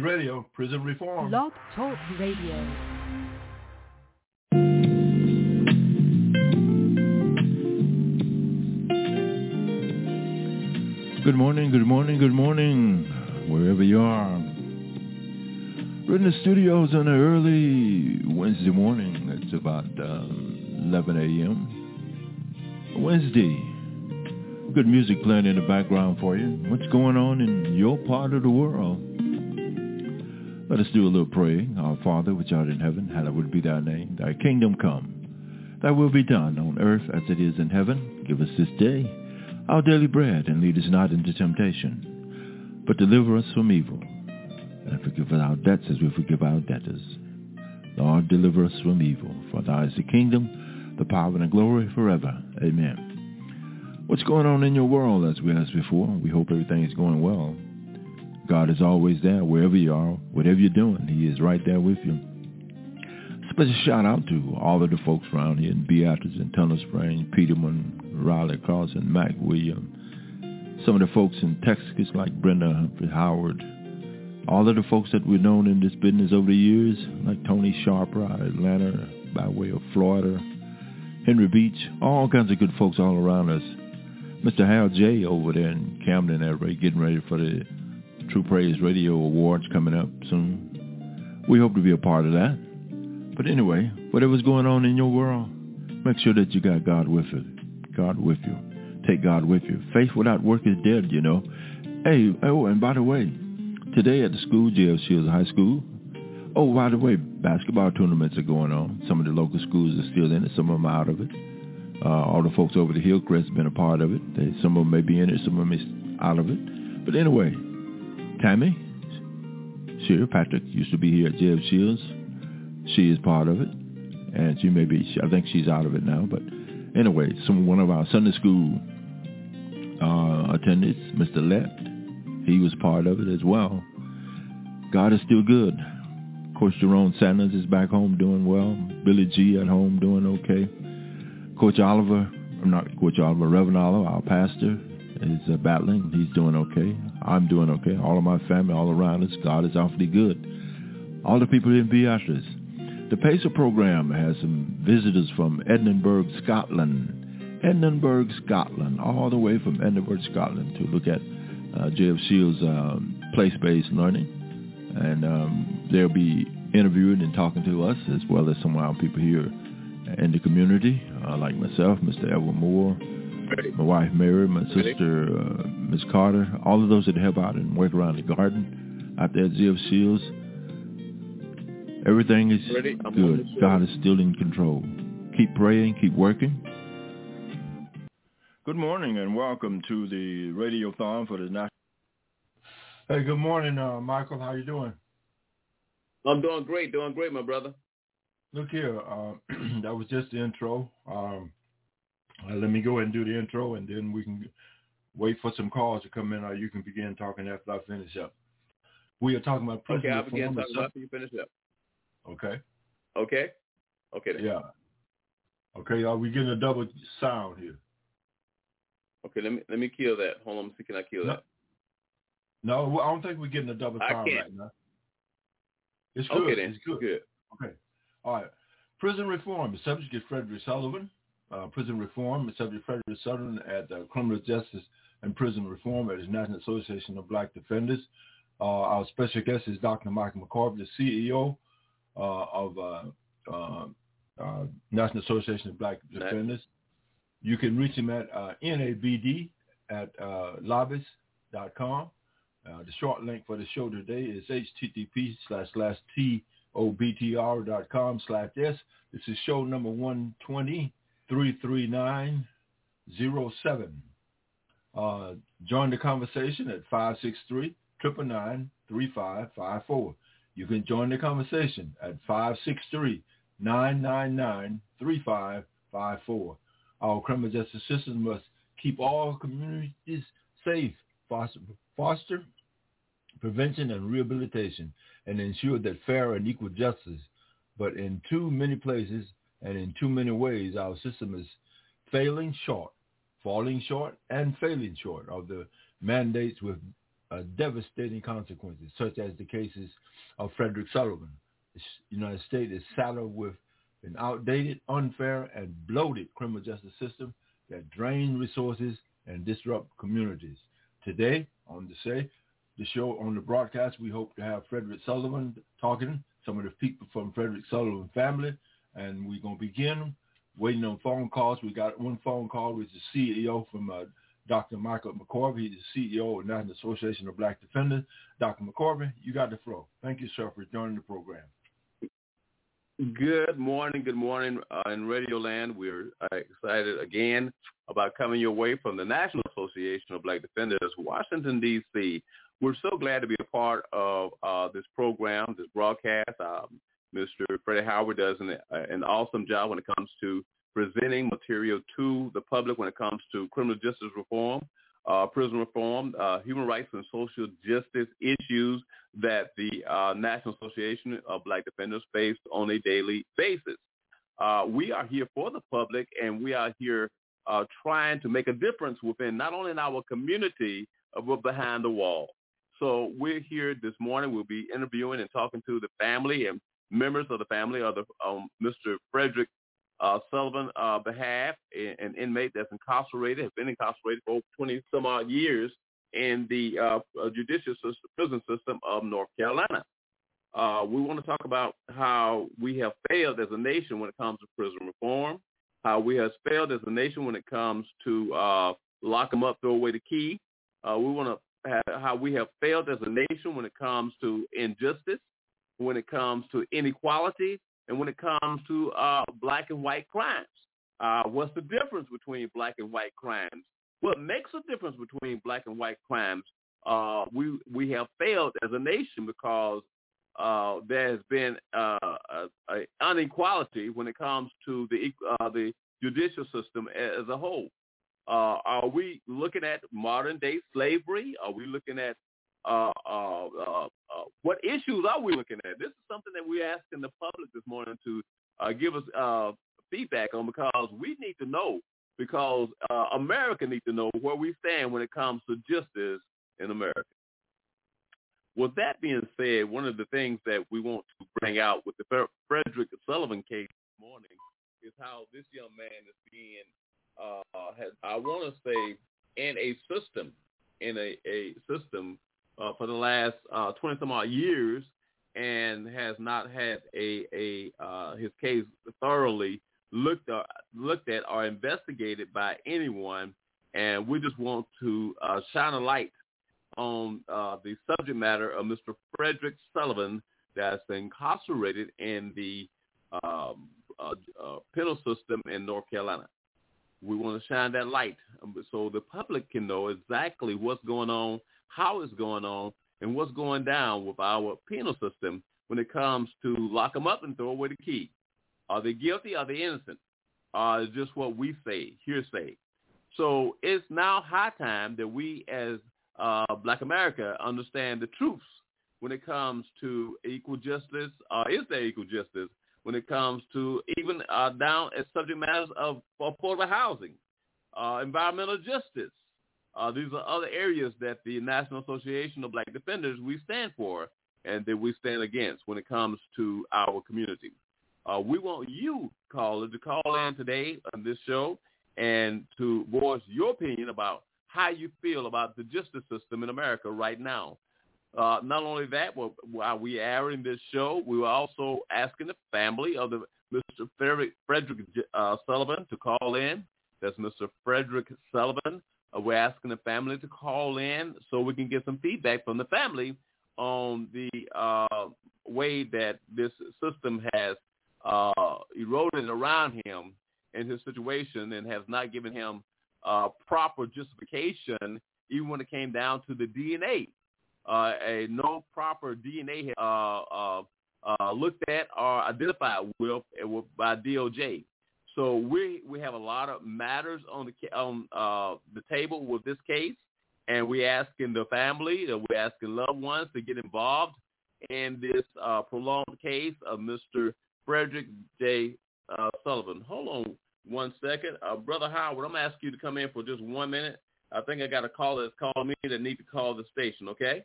Radio, Prison Reform. Blog Talk Radio. Good morning, good morning, good morning, wherever you are. We're in the studios on an early Wednesday morning. It's about uh, 11 a.m. Wednesday. Good music playing in the background for you. What's going on in your part of the world? Let us do a little praying. Our Father, which art in heaven, hallowed be thy name. Thy kingdom come. Thy will be done on earth as it is in heaven. Give us this day our daily bread, and lead us not into temptation, but deliver us from evil. And forgive us our debts as we forgive our debtors. Lord, deliver us from evil. For thou is the kingdom, the power, and the glory forever. Amen. What's going on in your world, as we asked before? We hope everything is going well. God is always there, wherever you are, whatever you're doing. He is right there with you. Special shout out to all of the folks around here in Beatrice and Tunnel Spring, Peterman, Raleigh Carson, Mac William, some of the folks in Texas like Brenda Humphrey Howard, all of the folks that we've known in this business over the years, like Tony Sharper out of Atlanta by way of Florida, Henry Beach, all kinds of good folks all around us. Mr. Hal J. over there in Camden, LA, getting ready for the True Praise Radio Awards coming up soon. We hope to be a part of that. But anyway, whatever's going on in your world, make sure that you got God with you. God with you. Take God with you. Faith without work is dead, you know. Hey, oh, and by the way, today at the school, JF Shields High School, oh, by the way, basketball tournaments are going on. Some of the local schools are still in it. Some of them are out of it. Uh, all the folks over the Hillcrest have been a part of it. They, some of them may be in it. Some of them is out of it. But anyway, Tammy, Sherry Patrick used to be here at JF Shields. She is part of it. And she may be, I think she's out of it now. But anyway, some one of our Sunday school uh, attendants, Mr. Lett, he was part of it as well. God is still good. Of course, Jerome Sanders is back home doing well. Billy G at home doing okay. Coach Oliver, I'm not Coach Oliver, Reverend Oliver, our pastor, is uh, battling. He's doing okay. I'm doing okay. All of my family, all around us, God is awfully good. All the people in Beatrice. The PACER program has some visitors from Edinburgh, Scotland. Edinburgh, Scotland, all the way from Edinburgh, Scotland to look at uh, J.F. Shields' um, place-based learning. And um, they'll be interviewing and talking to us as well as some of our people here in the community, uh, like myself, Mr. Edward Moore, my wife Mary, my sister uh, Miss Carter, all of those that help out and work around the garden out there at J.F. Shields. Everything is Ready? good. God is still in control. Keep praying, keep working. Good morning and welcome to the Radiothon for the National. Hey, good morning, uh, Michael. How you doing? I'm doing great, doing great, my brother. Look here, uh, that was just the intro. Um, uh, let me go ahead and do the intro, and then we can wait for some calls to come in, or you can begin talking after I finish up. We are talking about prison Okay, I'll reform begin talking after you finish up. Okay. Okay? Okay then. Yeah. Okay. Are we getting a double sound here? Okay, let me let me kill that. Hold on, see, can I kill No. that? No, I don't think we're getting a double sound right now. It's good. Okay then. It's good. Good. Okay. All right. Prison reform. The subject is Frederick Sullivan. Uh, prison reform. The subject Frederick Sullivan at uh, Criminal Justice and Prison Reform at his National Association of Black Defenders. Uh, our special guest is Dr. Michael McCorvey, the CEO uh, of uh, uh, uh, National Association of Black Defenders. You can reach him at uh, NABD at uh, lobbyist.com. Uh, the short link for the show today is http slash slash tobtr dot com slash s. This is show number 120 33907. Uh, join the conversation at 563 999 3554. You can join the conversation at 563 999 3554. Our criminal justice system must keep all communities safe, foster prevention and rehabilitation, and ensure that fair and equal justice. But in too many places and in too many ways, our system is failing short, falling short, and failing short of the mandates with uh, devastating consequences, such as the cases of Frederick Sullivan. The United States is saddled with an outdated, unfair, and bloated criminal justice system that drains resources and disrupt communities. Today, on the say the show on the broadcast, we hope to have Frederick Sullivan talking, some of the people from Frederick Sullivan family, and we're gonna begin waiting on phone calls. We got one phone call with the CEO from uh, Dr. Michael McCorvey. The CEO of the National Association of Black Defenders. Dr. McCorvey, you got the floor. Thank you, sir, for joining the program. Good morning, good morning uh, in Radio Land. We're uh, excited again about coming your way from the National Association of Black Defenders, Washington, D.C. We're so glad to be a part of uh, this program, this broadcast. Um, Mr. Freddie Howard does an, uh, an awesome job when it comes to presenting material to the public when it comes to criminal justice reform, uh, prison reform, uh, human rights and social justice issues that the uh, National Association of Black Defenders face on a daily basis. Uh, we are here for the public, and we are here uh, trying to make a difference within not only in our community, but behind the wall. So we're here this morning. We'll be interviewing and talking to the family and members of the family of the, um, Mr. Frederick uh, Sullivan uh, behalf, an inmate that's incarcerated, has been incarcerated for over 20 some odd years in the uh, uh, judicial system, prison system of North Carolina. Uh, we want to talk about how we have failed as a nation when it comes to prison reform, how we have failed as a nation when it comes to uh, lock them up, throw away the key. Uh, we want to how we have failed as a nation when it comes to injustice, when it comes to inequality, and when it comes to uh, black and white crimes. Uh, what's the difference between black and white crimes? What makes a difference between black and white crimes? Uh, we we have failed as a nation because uh, there has been uh, a, a inequality when it comes to the uh, the judicial system as a whole. Are we looking at modern day slavery? Are we looking at uh, uh, uh, what issues are we looking at? This is something that we're asking the public this morning to give us feedback on because we need to know because America needs to know where we stand when it comes to justice in America. With that being said, one of the things that we want to bring out with the Frederick Sullivan case this morning is how this young man is being, has, I want to say, in a system, in a, a system uh, for the last uh, 20 some odd years and has not had a, a uh, his case thoroughly looked at, looked at or investigated by anyone. And we just want to uh, shine a light on uh, the subject matter of Mr. Frederick Sullivan that's incarcerated in the um, uh, uh, penal system in North Carolina. We want to shine that light so the public can know exactly what's going on how it's going on and what's going down with our penal system when it comes to lock them up and throw away the key. Are they guilty? Are they innocent? Uh, it's just what we say, hearsay. So it's now high time that we as uh, Black America understand the truths when it comes to equal justice. Uh, is there equal justice when it comes to even uh, down at subject matters of affordable housing, uh, environmental justice, uh, these are other areas that the National Association of Black Defenders we stand for and that we stand against when it comes to our community. Uh, we want you, caller, to call in today on this show and to voice your opinion about how you feel about the justice system in America right now. Uh, not only that, but while we are in this show, we were also asking the family of the Mr. Frederick, Frederick uh, Sullivan to call in. That's Mr. Frederick Sullivan we're asking the family to call in so we can get some feedback from the family on the uh, way that this system has uh, eroded around him in his situation and has not given him uh, proper justification even when it came down to the DNA. Uh, a no proper DNA uh, uh, uh, looked at or identified with, with by DOJ. So we we have a lot of matters on the on uh, the table with this case, and we're asking the family, we're asking loved ones to get involved in this uh, prolonged case of Mr. Frederick J. Uh, Sullivan. Hold on one second, uh, brother Howard. I'm gonna ask you to come in for just one minute. I think I got a caller that's calling me that need to call the station. Okay.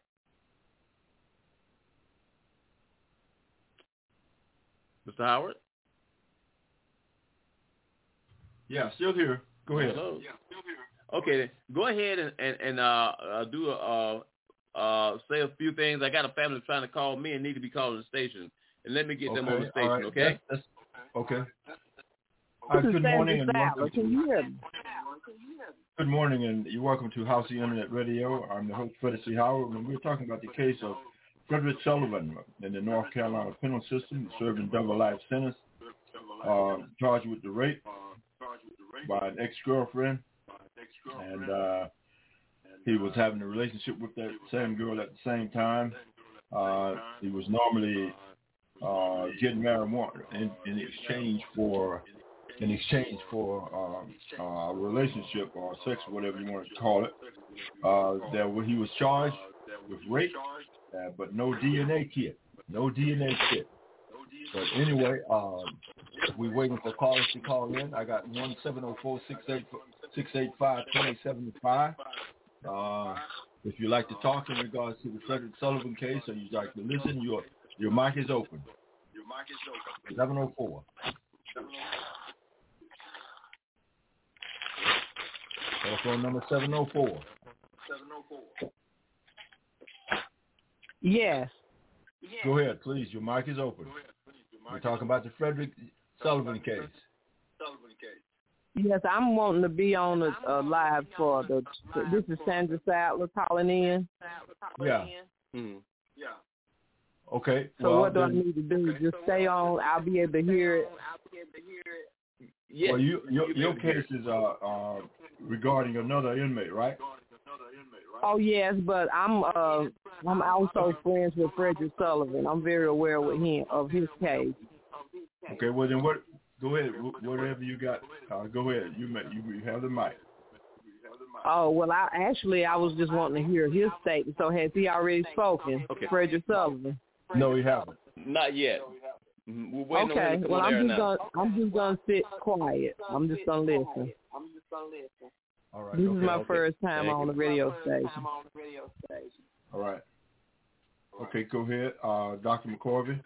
Mr. Howard. Yeah, still here. Go ahead. Hello. Yeah, still here. Okay, go ahead and and, and uh, uh, do a uh, uh, say a few things. I got a family trying to call me and need to be calling the station, and let me get okay. them on the station. Right. Okay. That's, that's, okay. Good morning and welcome. Can you hear me? Good morning and you're welcome to House the Internet Radio. I'm the host, Frederick C. Howard, and we're talking about the case of Frederick Sullivan in the North Carolina penal system, serving double life sentence, uh, charged with the rape by an ex-girlfriend, and uh, he was having a relationship with that same girl at the same time. Uh, he was normally uh, getting marijuana in, in exchange for in exchange for um, uh, a relationship or sex, whatever you want to call it. Uh, that when he was charged with rape, uh, but no DNA kit, no DNA kit. But anyway, um, we waiting for callers to call in. I got one seven zero four six eight six eight five twenty seventy five. Uh, if you'd like to talk in regards to the Frederick Sullivan case, or you'd like to listen, your your mic is open. Your mic is open. Seven zero four. Telephone number 704. 704. Yes. Go ahead, please. Your mic is open. We're talking about the Frederick Sullivan case. Sullivan case. Yes, I'm wanting to be on a, uh, live for the. This is Sandra Sadler calling in. Yeah. Mm-hmm. Yeah. Okay. So well, what do I need to do? Just stay on. I'll be able to hear it. Yes. Well, you, your, your case is uh, uh, regarding another inmate, right? Oh yes, but I'm uh I'm also friends with Frederick Sullivan. I'm very aware with him of his case. Okay. Well, then what? Go ahead. Whatever you got. Uh, go ahead. You may, you have the mic. Oh well, I actually I was just wanting to hear his statement. So has he already spoken, Okay. Frederick Sullivan? No, he hasn't. Not yet. Mhm. We're waiting on Okay. him to come Well, on I'm just now. gonna sit quiet. I'm just gonna listen. I'm just gonna listen. All right. This okay. is my okay. first time Thank on you. the radio station. All right. Okay, go ahead. Uh, Dr. McCorvey.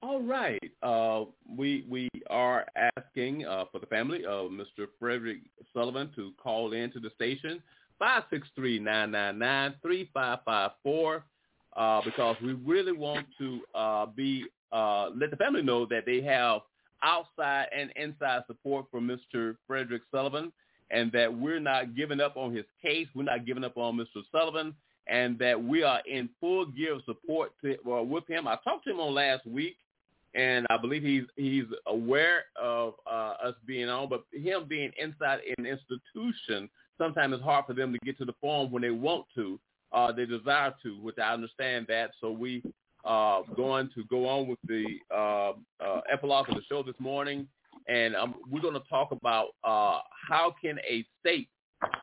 All right. Uh, we we are asking uh, for the family of Mr. Frederick Sullivan to call in to the station five six three nine nine nine three five five four uh, because we really want to uh, be uh, let the family know that they have outside and inside support from Mr. Frederick Sullivan and that we're not giving up on his case. We're not giving up on Mr. Sullivan and that we are in full gear of support to, well, with him. I talked to him on last week, and I believe he's he's aware of uh, us being on, but him being inside an institution, sometimes it's hard for them to get to the forum when they want to, uh, they desire to, which I understand that. So we uh, going to go on with the uh, uh, epilogue of the show this morning, and um, we're going to talk about uh, how can a state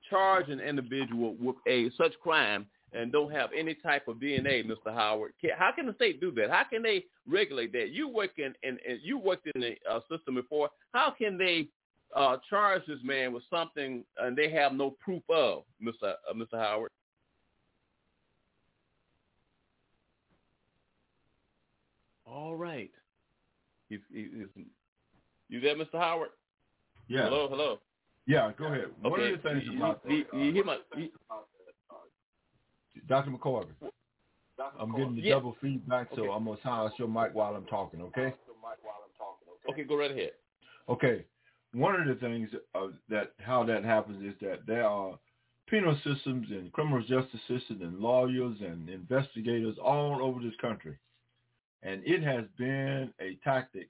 charge an individual with a such crime and don't have any type of DNA, Mr. Howard. How can the state do that? How can they regulate that? You work in, in you worked in the uh, system before. How can they uh, charge this man with something and they have no proof of, Mr. Uh, Mr. Howard? All right. He's, he's, you there, Mr. Howard? Yeah. Hello, hello. Yeah, go ahead. One Okay. of the things You- about you, that, you, hear my, you, Dr. McCorvey, I'm getting the Yeah. double feedback, so Okay. I'm going to silence your mic while I'm talking, okay? okay, go right ahead. Okay. One of the things uh, that how that happens is that there are penal systems and criminal justice systems and lawyers and investigators all over this country. And it has been a tactic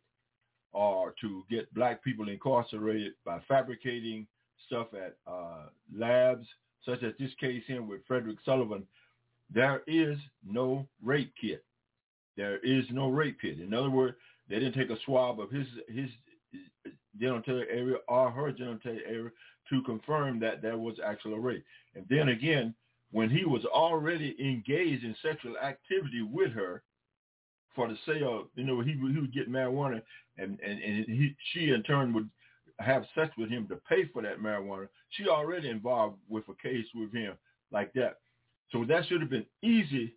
or to get black people incarcerated by fabricating stuff at uh, labs, such as this case here with Frederick Sullivan. There is no rape kit. There is no rape kit. In other words, they didn't take a swab of his his area or her genital area to confirm that there was actual rape. And then again, when he was already engaged in sexual activity with her for the sale, you know, he, would- he would get marijuana and, and, and he, she in turn would have sex with him to pay for that marijuana. She already involved with a case with him like that. So that should have been easy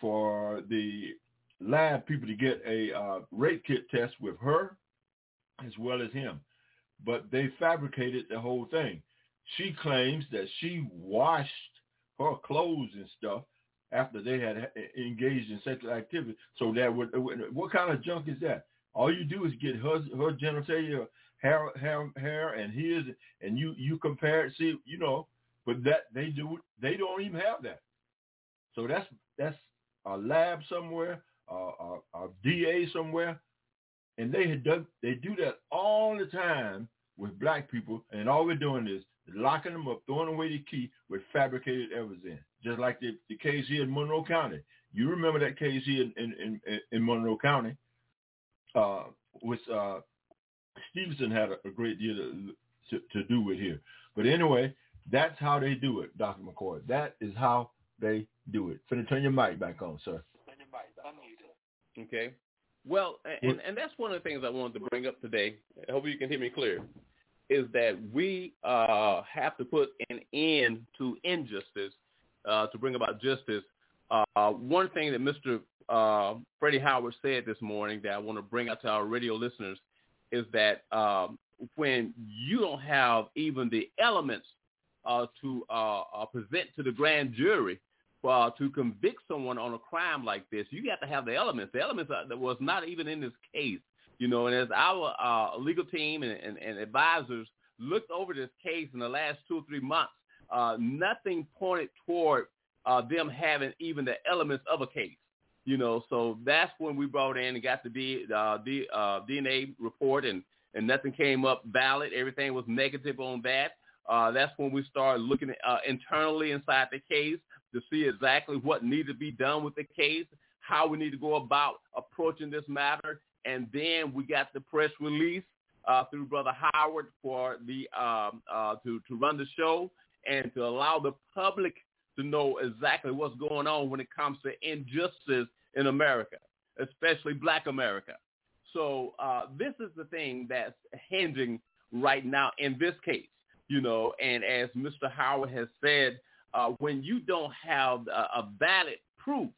for the lab people to get a uh, rape kit test with her as well as him. But they fabricated the whole thing. She claims that she washed her clothes and stuff after they had eh, eh, engaged in sexual activity. So that would, eh, what kind of junk is that? All you do is get her her genitalia hair hair hair and his and you you compare it. See, you know, but that they do they don't even have that. So that's that's a lab somewhere, a, a, a DA somewhere, and they had done they do that all the time with black people, and all we're doing is locking them up, throwing away the key with fabricated evidence, just like the, the case here in Monroe County. You remember that case here in, in, in, in Monroe County, uh, which uh, Stevenson had a, a great deal to, to, to, do with here. But anyway, that's how they do it, Dr. McCoy. That is how they do it. So turn your mic back on, sir. Turn your mic on, Okay. Well, and, and that's one of the things I wanted to bring up today. I hope you can hear me clear is that we uh, have to put an end to injustice uh, to bring about justice. Uh, one thing that Mr. Uh, Freddie Howard said this morning that I want to bring out to our radio listeners is that um, when you don't have even the elements uh, to uh, present to the grand jury to convict someone on a crime like this, you got to have the elements. The elements that was not even in this case. You know, and as our uh, legal team and, and, and advisors looked over this case in the last two or three months, uh, nothing pointed toward uh, them having even the elements of a case. You know, so that's when we brought in and got the D, uh, D, uh, DNA report, and and nothing came up valid. Everything was negative on that. Uh, that's when we started looking uh, internally inside the case to see exactly what needed to be done with the case, how we need to go about approaching this matter, and then we got the press release uh, through Brother Howard for the um, uh, to to run the show and to allow the public to know exactly what's going on when it comes to injustice in America, especially Black America. So uh, this is the thing that's hinging right now in this case, you know. And as Mr. Howard has said, uh, when you don't have a, a valid proof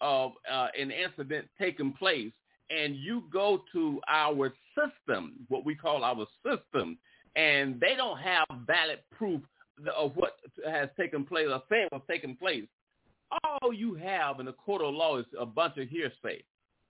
of uh, an incident taking place, and you go to our system, what we call our system, and they don't have valid proof of what has taken place or saying what's taken place, all you have in the court of law is a bunch of hearsay.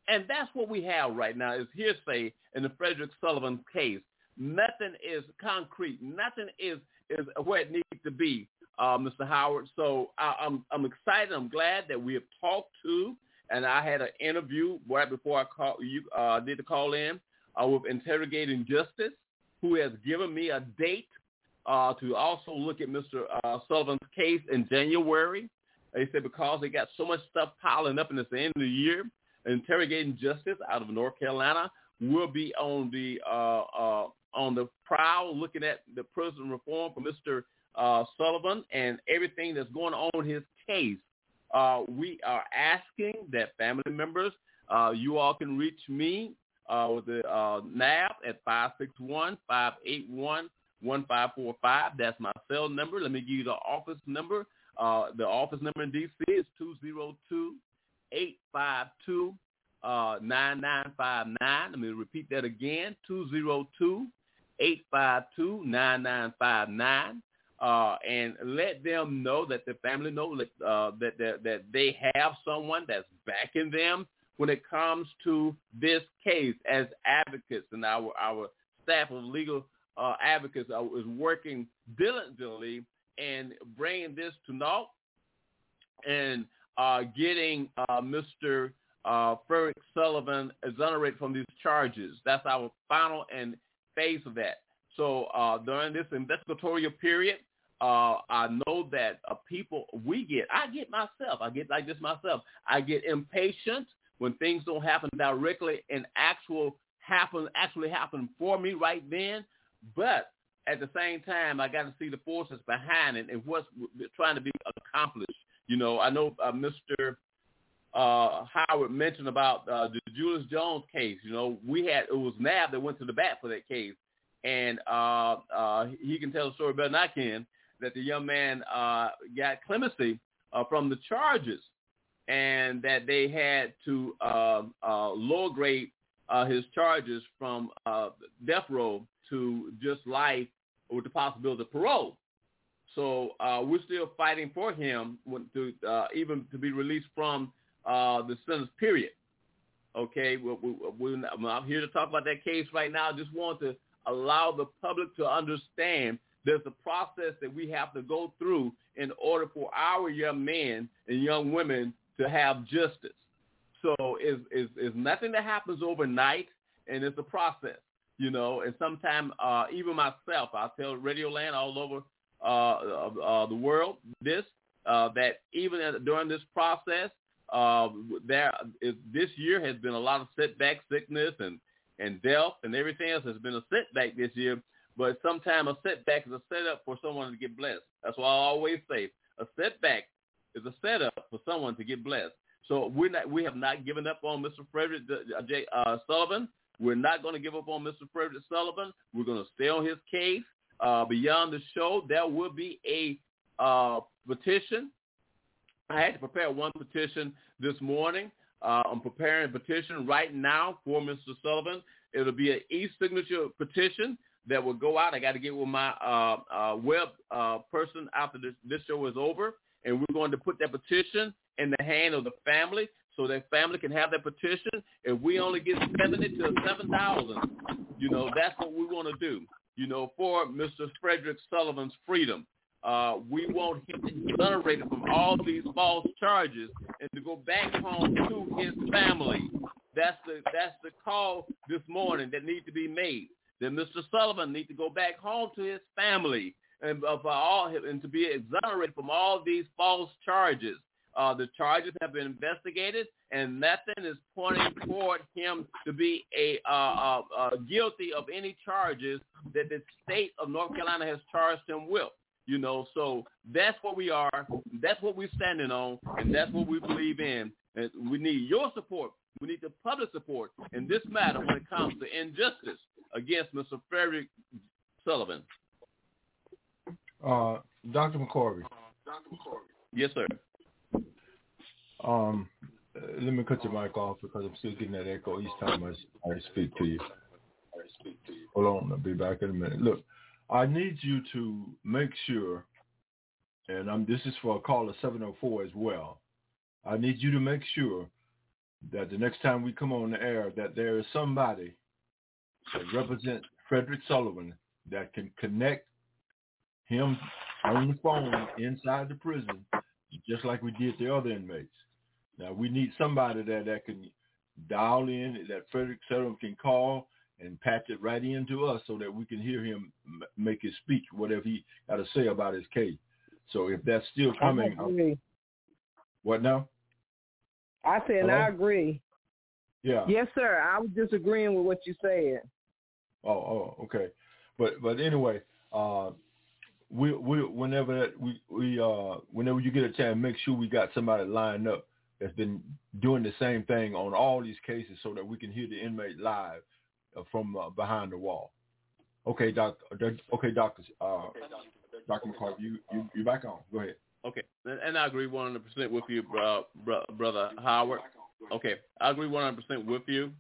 And that's what we have right now is hearsay in the Frederick Sullivan case. Nothing is concrete. Nothing is, is where it needs to be, uh, Mr. Howard. So I, I'm, I'm excited. I'm glad that we have talked to and I had an interview right before I call you uh, did the call in uh, with Interrogating Justice, who has given me a date uh, to also look at Mr. Uh, Sullivan's case in January. They said because they got so much stuff piling up and it's the end of the year, Interrogating Justice out of North Carolina will be on the uh, uh, on the prowl looking at the prison reform for Mr. Uh, Sullivan and everything that's going on in his case uh, we are asking that family members, uh, you all can reach me uh, with the uh, NAB at 561-581-1545. That's my cell number. Let me give you the office number. Uh, the office number in D.C. is 202-852 uh, 9959. Let me repeat that again, 202-852-9959 uh, and let them know that the family know that, uh, that, that that they have someone that's backing them when it comes to this case as advocates, and our our staff of legal uh, advocates is working diligently in bringing this to naught and uh, getting uh, Mr. Uh, Frederick Sullivan exonerated from these charges. That's our final and phase of that. So uh, during this investigatory period, uh, I know that uh, people, we get, I get myself, I get like this myself. I get impatient when things don't happen directly and actual happen, actually happen for me right then. But at the same time, I got to see the forces behind it and what's trying to be accomplished. You know, I know uh, Mr. Uh, Howard mentioned about uh, the Julius Jones case. You know, we had, it was NAB that went to the bat for that case. and uh, uh, he can tell the story better than I can. That the young man uh, got clemency uh, from the charges, and that they had to uh, uh, lower grade uh, his charges from uh, death row to just life with the possibility of parole. So uh, we're still fighting for him to uh, even to be released from uh, the sentence period. Okay, we, we, we, I'm here to talk about that case right now. I just want to allow the public to understand there's a process that we have to go through in order for our young men and young women to have justice. So it's, it's, it's nothing that happens overnight, and it's a process, you know. And sometimes uh, even myself, I tell Radio Land all over uh, uh, the world this uh, that even during this process, uh, there is, this year has been a lot of setback, sickness, and and death, and everything else has been a setback this year. But sometimes a setback is a setup for someone to get blessed. That's why I always say a setback is a setup for someone to get blessed. So we're not, we have not given up on Mr. Frederick uh, J, uh, Sullivan. We're not going to give up on Mr. Frederick Sullivan. We're going to stay on his case. Uh, beyond the show, there will be a uh, petition. I had to prepare one petition this morning. Uh, I'm preparing a petition right now for Mr. Sullivan. It'll be an e-signature petition that will go out. I got to get with my uh, uh, web uh, person after this, this show is over, and we're going to put that petition in the hand of the family so that family can have that petition. If we only get 70 to 7,000, you know, that's what we want to do you know, for Mr. Frederick Sullivan's freedom. Uh, we want him exonerated from all these false charges and to go back home to his family. That's the that's the call this morning that needs to be made. That Mr. Sullivan needs to go back home to his family and uh, all and to be exonerated from all these false charges. Uh, the charges have been investigated, and nothing is pointing toward him to be a uh, uh, uh, guilty of any charges that the state of North Carolina has charged him with. You know, so that's what we are. That's what we're standing on, and that's what we believe in. And we need your support. We need the public support in this matter when it comes to injustice against Mr. Frederick Sullivan. Uh, Dr. McCorvey. Dr. McCorvey. Yes, sir. Um, let me cut your mic off because I'm still getting that echo each time I, I speak to you. Hold on, I'll be back in a minute. Look, I need you to make sure, and I'm, this is for a caller 704 as well. I need you to make sure that the next time we come on the air that there is somebody that represents Frederick Sullivan that can connect him on the phone inside the prison, just like we did the other inmates. Now we need somebody that that can dial in, that Frederick Sullivan can call and patch it right into us so that we can hear him make his speech, whatever he got to say about his case. So if that's still coming, I what now? I said Hello? I agree. Yeah. Yes, sir. I was disagreeing with what you said. Oh, oh, okay. But but anyway, uh, we we whenever that we we uh whenever you get a chance, make sure we got somebody lined up that's been doing the same thing on all these cases so that we can hear the inmate live from uh, behind the wall. Okay, doc. Okay, doctor. Uh, Dr. McCarthy, you you you back on. Go ahead. Okay, and I agree 100% with you, bro, brother Howard. Okay, I agree 100% with you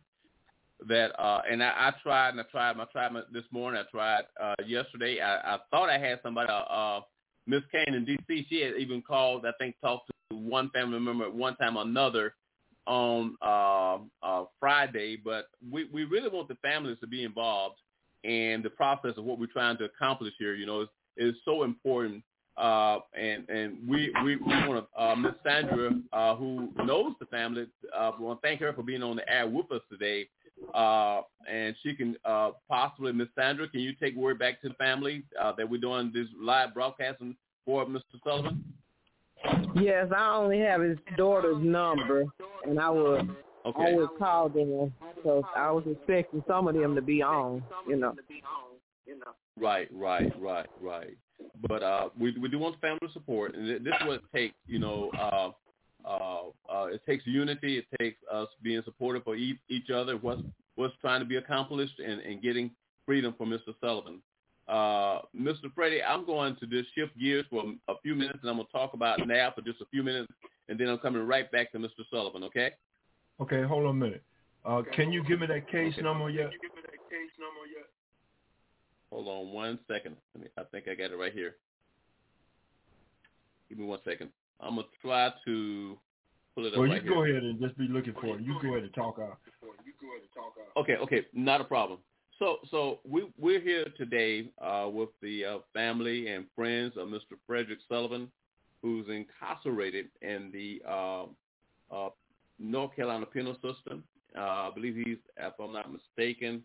that, uh, and I, I tried and I tried, I tried this morning. I tried uh, yesterday. I, I thought I had somebody, uh, uh Miss Kane in D.C. She had even called, I think, talked to one family member at one time or another on uh, uh, Friday. But we, we really want the families to be involved in the process of what we're trying to accomplish here. You know, it's, it's so important. Uh, and and we we, we want to uh, Miss Sandra, uh, who knows the family, uh, we want to thank her for being on the air with us today. Uh, and she can uh, possibly, Miss Sandra, can you take word back to the family uh, that we're doing this live broadcasting for Mr. Sullivan? Yes, I only have his daughter's number, and I would okay. I would call them because I was expecting some of them to be on, you know. Right, right, right, right. But uh, we we do want family support, and this is what it takes. You know, uh, uh, uh, it takes unity. It takes us being supportive for each, each other. What's what's trying to be accomplished, and, and getting freedom for Mr. Sullivan. Uh, Mr. Freddie, I'm going to just shift gears for a few minutes, and I'm going to talk about NAB for just a few minutes, and then I'm coming right back to Mr. Sullivan. Okay? Okay, hold on a minute. Uh, can you give me that case okay. number yet? Hold on one second. I think I got it right here. Give me one second. I'm gonna try to pull it up. Well, you right go here. ahead and just be looking for it. You go ahead and talk out. Okay, okay, not a problem. So, so we we're here today uh, with the uh, family and friends of Mr. Frederick Sullivan, who's incarcerated in the uh, uh North Carolina penal system. Uh, I believe he's, if I'm not mistaken,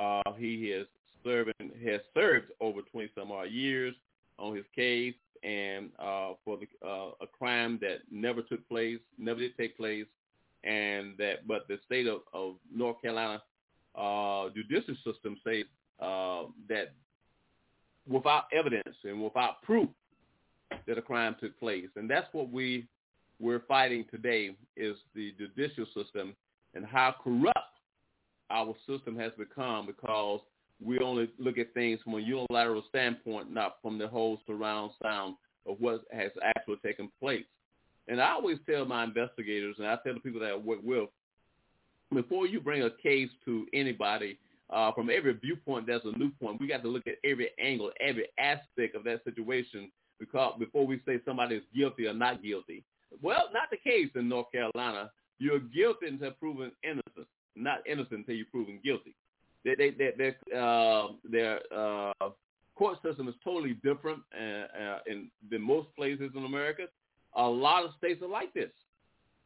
uh, he is serving has served over 20 some odd years on his case and uh, for the, a crime that never took place, never did take place, and that but the state of, of North Carolina uh, judicial system says uh, that without evidence and without proof that a crime took place, and that's what we we're fighting today is the judicial system and how corrupt our system has become because we only look at things from a unilateral standpoint, not from the whole surround sound of what has actually taken place. And I always tell my investigators, and I tell the people that I work with, before you bring a case to anybody, uh, from every viewpoint, there's a new point. We got to look at every angle, every aspect of that situation because before we say somebody is guilty or not guilty. Well, not the case in North Carolina. You're guilty until proven innocent, not innocent until you're proven guilty. They, they, they, they, uh, their uh, court system is totally different uh, uh, in than most places in America. A lot of states are like this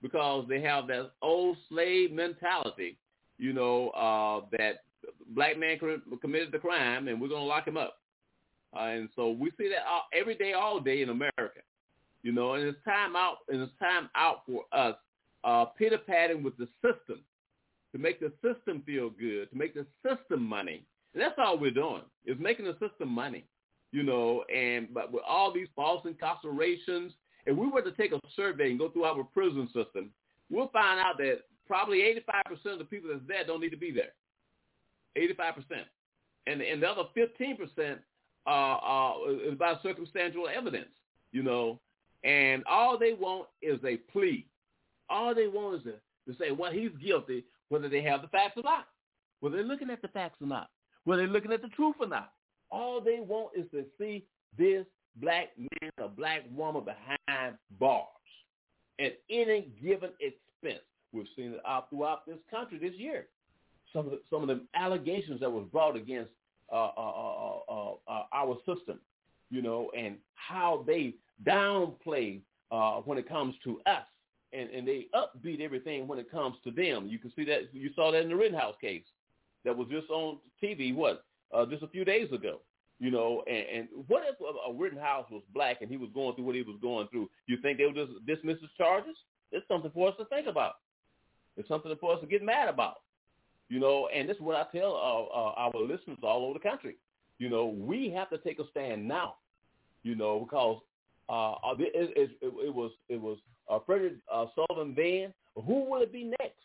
because they have that old slave mentality, you know, uh, that black man committed the crime and we're going to lock him up. Uh, and so we see that all, every day, all day in America, you know, and it's time out, and it's time out for us uh, pitter patting with the system to make the system feel good, to make the system money. And that's all we're doing is making the system money, you know. And but with all these false incarcerations, if we were to take a survey and go through our prison system, we'll find out that probably 85% of the people that's there don't need to be there. 85%. And, and the other 15% uh, uh, is by circumstantial evidence, you know. And all they want is a plea. All they want is to, to say, well, he's guilty, whether they have the facts or not, whether they're looking at the facts or not, whether they're looking at the truth or not. All they want is to see this black man or black woman behind bars at any given expense. We've seen it all throughout this country this year. Some of the, some of the allegations that was brought against uh, uh, uh, uh our system, you know, and how they downplay uh, when it comes to us and, and they upbeat everything when it comes to them. You can see that you saw that in the Rittenhouse case that was just on TV. What uh, just a few days ago. You know, and, and what if a, Rittenhouse was black and he was going through what he was going through? You think they would just dismiss his charges? It's something for us to think about. It's something for us to get mad about. You know, and this is what I tell uh, uh, our listeners all over the country. You know, we have to take a stand now. You know, because uh, uh it, it, it, it was it was uh, Frederick uh, Sullivan Van, who will it be next?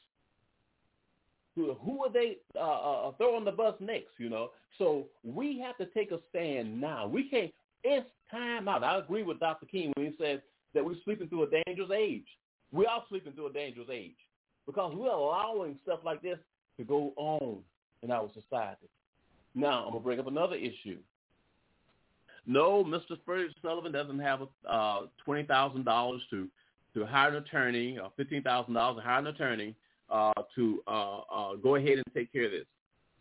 Who, are they uh, uh, throw on the bus next? You know, so we have to take a stand now. We can't. It's time out. I agree with Dr. King when he said that we're sleeping through a dangerous age. We are sleeping through a dangerous age because we're allowing stuff like this to go on in our society. Now, I'm going to bring up another issue. No, Mr. Frederick Sullivan doesn't have uh, $20,000 to to hire an attorney, or fifteen thousand dollars to hire an attorney uh, to uh, uh, go ahead and take care of this.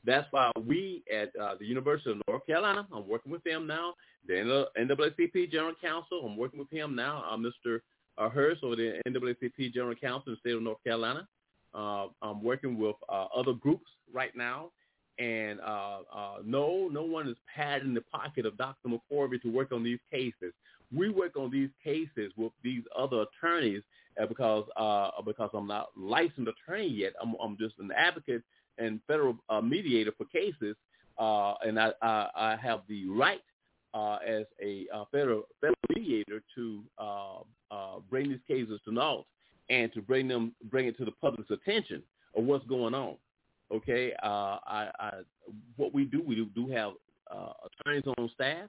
That's why we at uh, the University of North Carolina, I'm working with them now. The NAACP General Counsel, I'm working with him now, uh, Mr. Uh, Hurst over the NAACP General Counsel in the state of North Carolina. Uh, I'm working with uh, other groups right now. And uh, uh, no, no one is padding the pocket of Dr. McCorvey to work on these cases we work on these cases with these other attorneys because uh, because I'm not licensed attorney yet. I'm, I'm just an advocate and federal uh, mediator for cases, uh, and I, I, I have the right uh, as a uh, federal federal mediator to uh, uh, bring these cases to naught and to bring them bring it to the public's attention of what's going on. Okay, uh, I, I, what we do, we do, do have uh, attorneys on staff.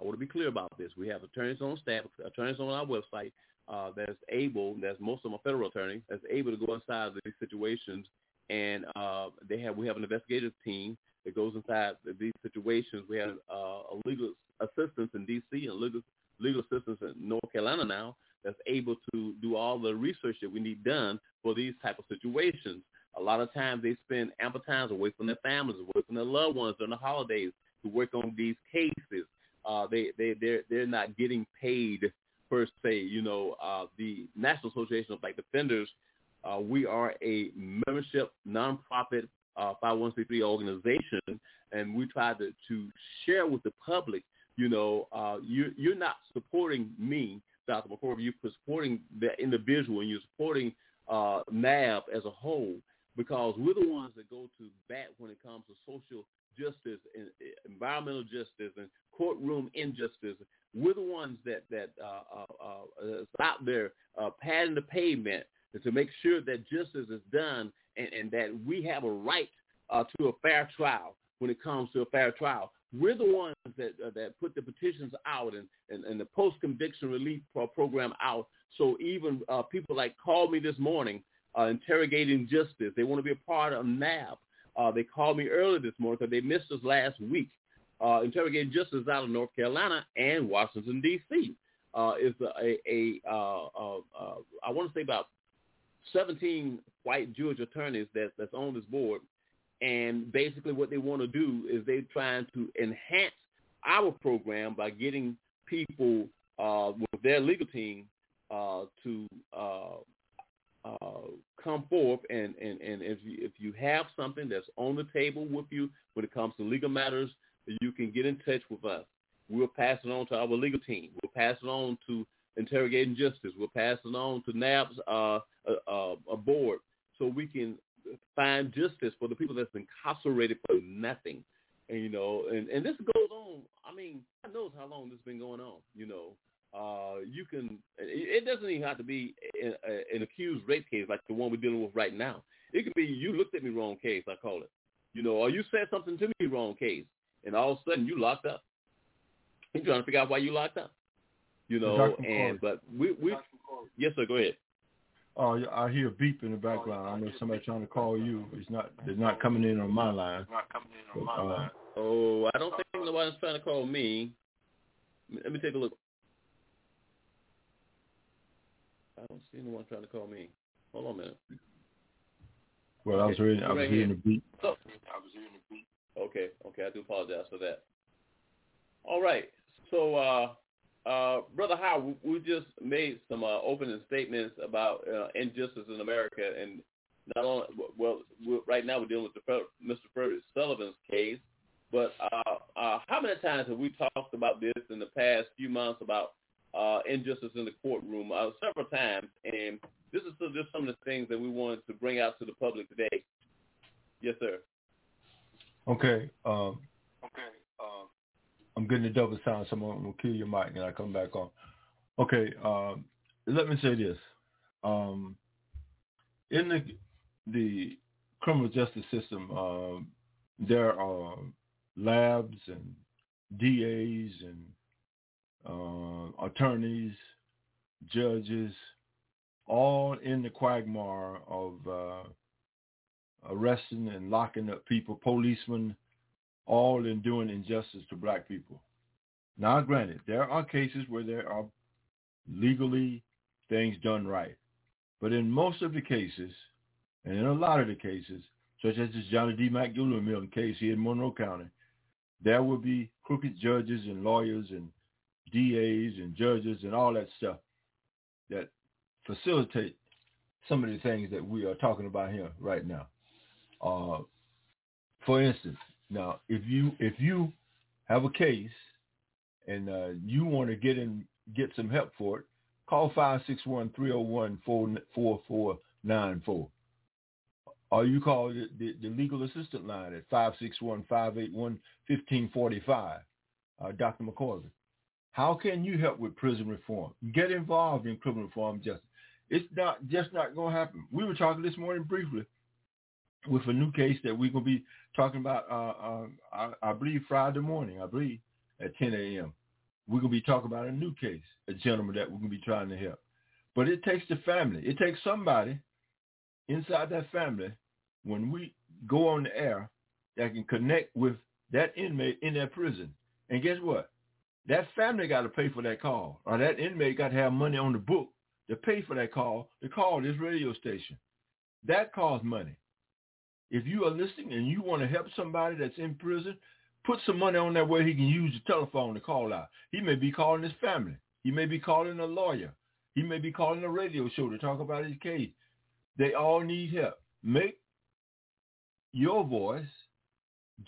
I want to be clear about this. We have attorneys on staff, attorneys on our website uh, that's able, that's most of are federal attorneys, that's able to go inside these situations, and uh, they have we have an investigative team that goes inside these situations. We have uh, a legal assistance in D.C. and legal legal assistance in North Carolina now that's able to do all the research that we need done for these type of situations. A lot of times they spend ample times away from their families, away from their loved ones during the holidays to work on these cases. Uh, they they they're they're not getting paid per se. You know, uh, the National Association of Black Defenders, uh, we are a membership nonprofit uh, 501c3 organization, and we try to to share with the public. You know, uh, you you're not supporting me, Dr. McCorvey. You're supporting the individual, and you're supporting uh, NAB as a whole because we're the ones that go to bat when it comes to social justice and environmental justice and courtroom injustice. We're the ones that that uh, uh, uh, is out there uh, padding the pavement to make sure that justice is done and, and that we have a right uh, to a fair trial when it comes to a fair trial. We're the ones that uh, that put the petitions out and, and, and the post conviction relief program out. So even uh, people like called me this morning uh, interrogating justice. They want to be a part of NAB. Uh, they called me early this morning because they missed us last week. Uh, interrogating justice out of North Carolina and Washington D.C. Uh, is a, a uh, uh, uh, I want to say about 17 white Jewish attorneys that, that's on this board, and basically what they want to do is they're trying to enhance our program by getting people uh, with their legal team uh, to uh, uh, come forth and, and, and if, you, if you have something that's on the table with you when it comes to legal matters, you can get in touch with us. We'll pass it on to our legal team. We'll pass it on to Interrogating Justice. We'll pass it on to NAB's uh, uh, a board so we can find justice for the people that's incarcerated for nothing. And, you know, and, and this goes on. I mean, God knows how long this has been going on, you know. Uh, you can. It doesn't even have to be an, an accused rape case like the one we're dealing with right now. It could be you looked at me wrong case. I call it. You know, or you said something to me wrong case, and all of a sudden you locked up. You're trying to figure out why you locked up. You know, and but we we yes sir, go ahead. Oh, I hear a beep in the background. I know somebody trying to call you. It's not. They're not coming in on my line. Not coming in on but, my uh, line. Oh, I don't think nobody's trying to call me. Let me take a look. I don't see anyone trying to call me. Hold on a minute. Well, I was reading. I was right hearing the beat. Oh. I was hearing the beat. Okay, okay. I do apologize for that. All right. So, uh, uh, Brother Howard, we just made some uh, opening statements about uh, injustice in America, and not only well, right now we're dealing with the, Mr. Frederick Sullivan's case, but uh, uh, how many times have we talked about this in the past few months about uh, injustice in the courtroom uh, several times, and this is just some of the things that we wanted to bring out to the public today. Yes, sir. Okay. Um, okay. Um, I'm getting a double sound, so I'm going to kill your mic and I come back on. Okay. Um, let me say this. Um, in the the criminal justice system, um, there are labs and DAs and uh, attorneys, judges, all in the quagmire of uh, arresting and locking up people, policemen, all in doing injustice to black people. Now, granted, there are cases where there are legally things done right. But in most of the cases, and in a lot of the cases, such as this Johnny D. McDougal case here in Monroe County, there will be crooked judges and lawyers and DAs and judges and all that stuff that facilitate some of the things that we are talking about here right now. Uh, for instance, now if you if you have a case and uh, you want to get in get some help for it, call 561-301-4494. Or you call the, the, the, legal assistant line at 561-581-1545, uh, Dr. McCorvey. How can you help with prison reform? Get involved in criminal reform justice. It's not just not going to happen. We were talking this morning briefly with a new case that we're going to be talking about, uh, uh, I, I believe Friday morning, I believe, at 10 a.m. We're going to be talking about a new case, a gentleman that we're going to be trying to help. But it takes the family. It takes somebody inside that family when we go on the air that can connect with that inmate in that prison. And guess what? That family got to pay for that call, or that inmate got to have money on the book to pay for that call to call this radio station. That costs money. If you are listening and you want to help somebody that's in prison, put some money on that where he can use the telephone to call out. He may be calling his family. He may be calling a lawyer. He may be calling a radio show to talk about his case. They all need help. Make your voice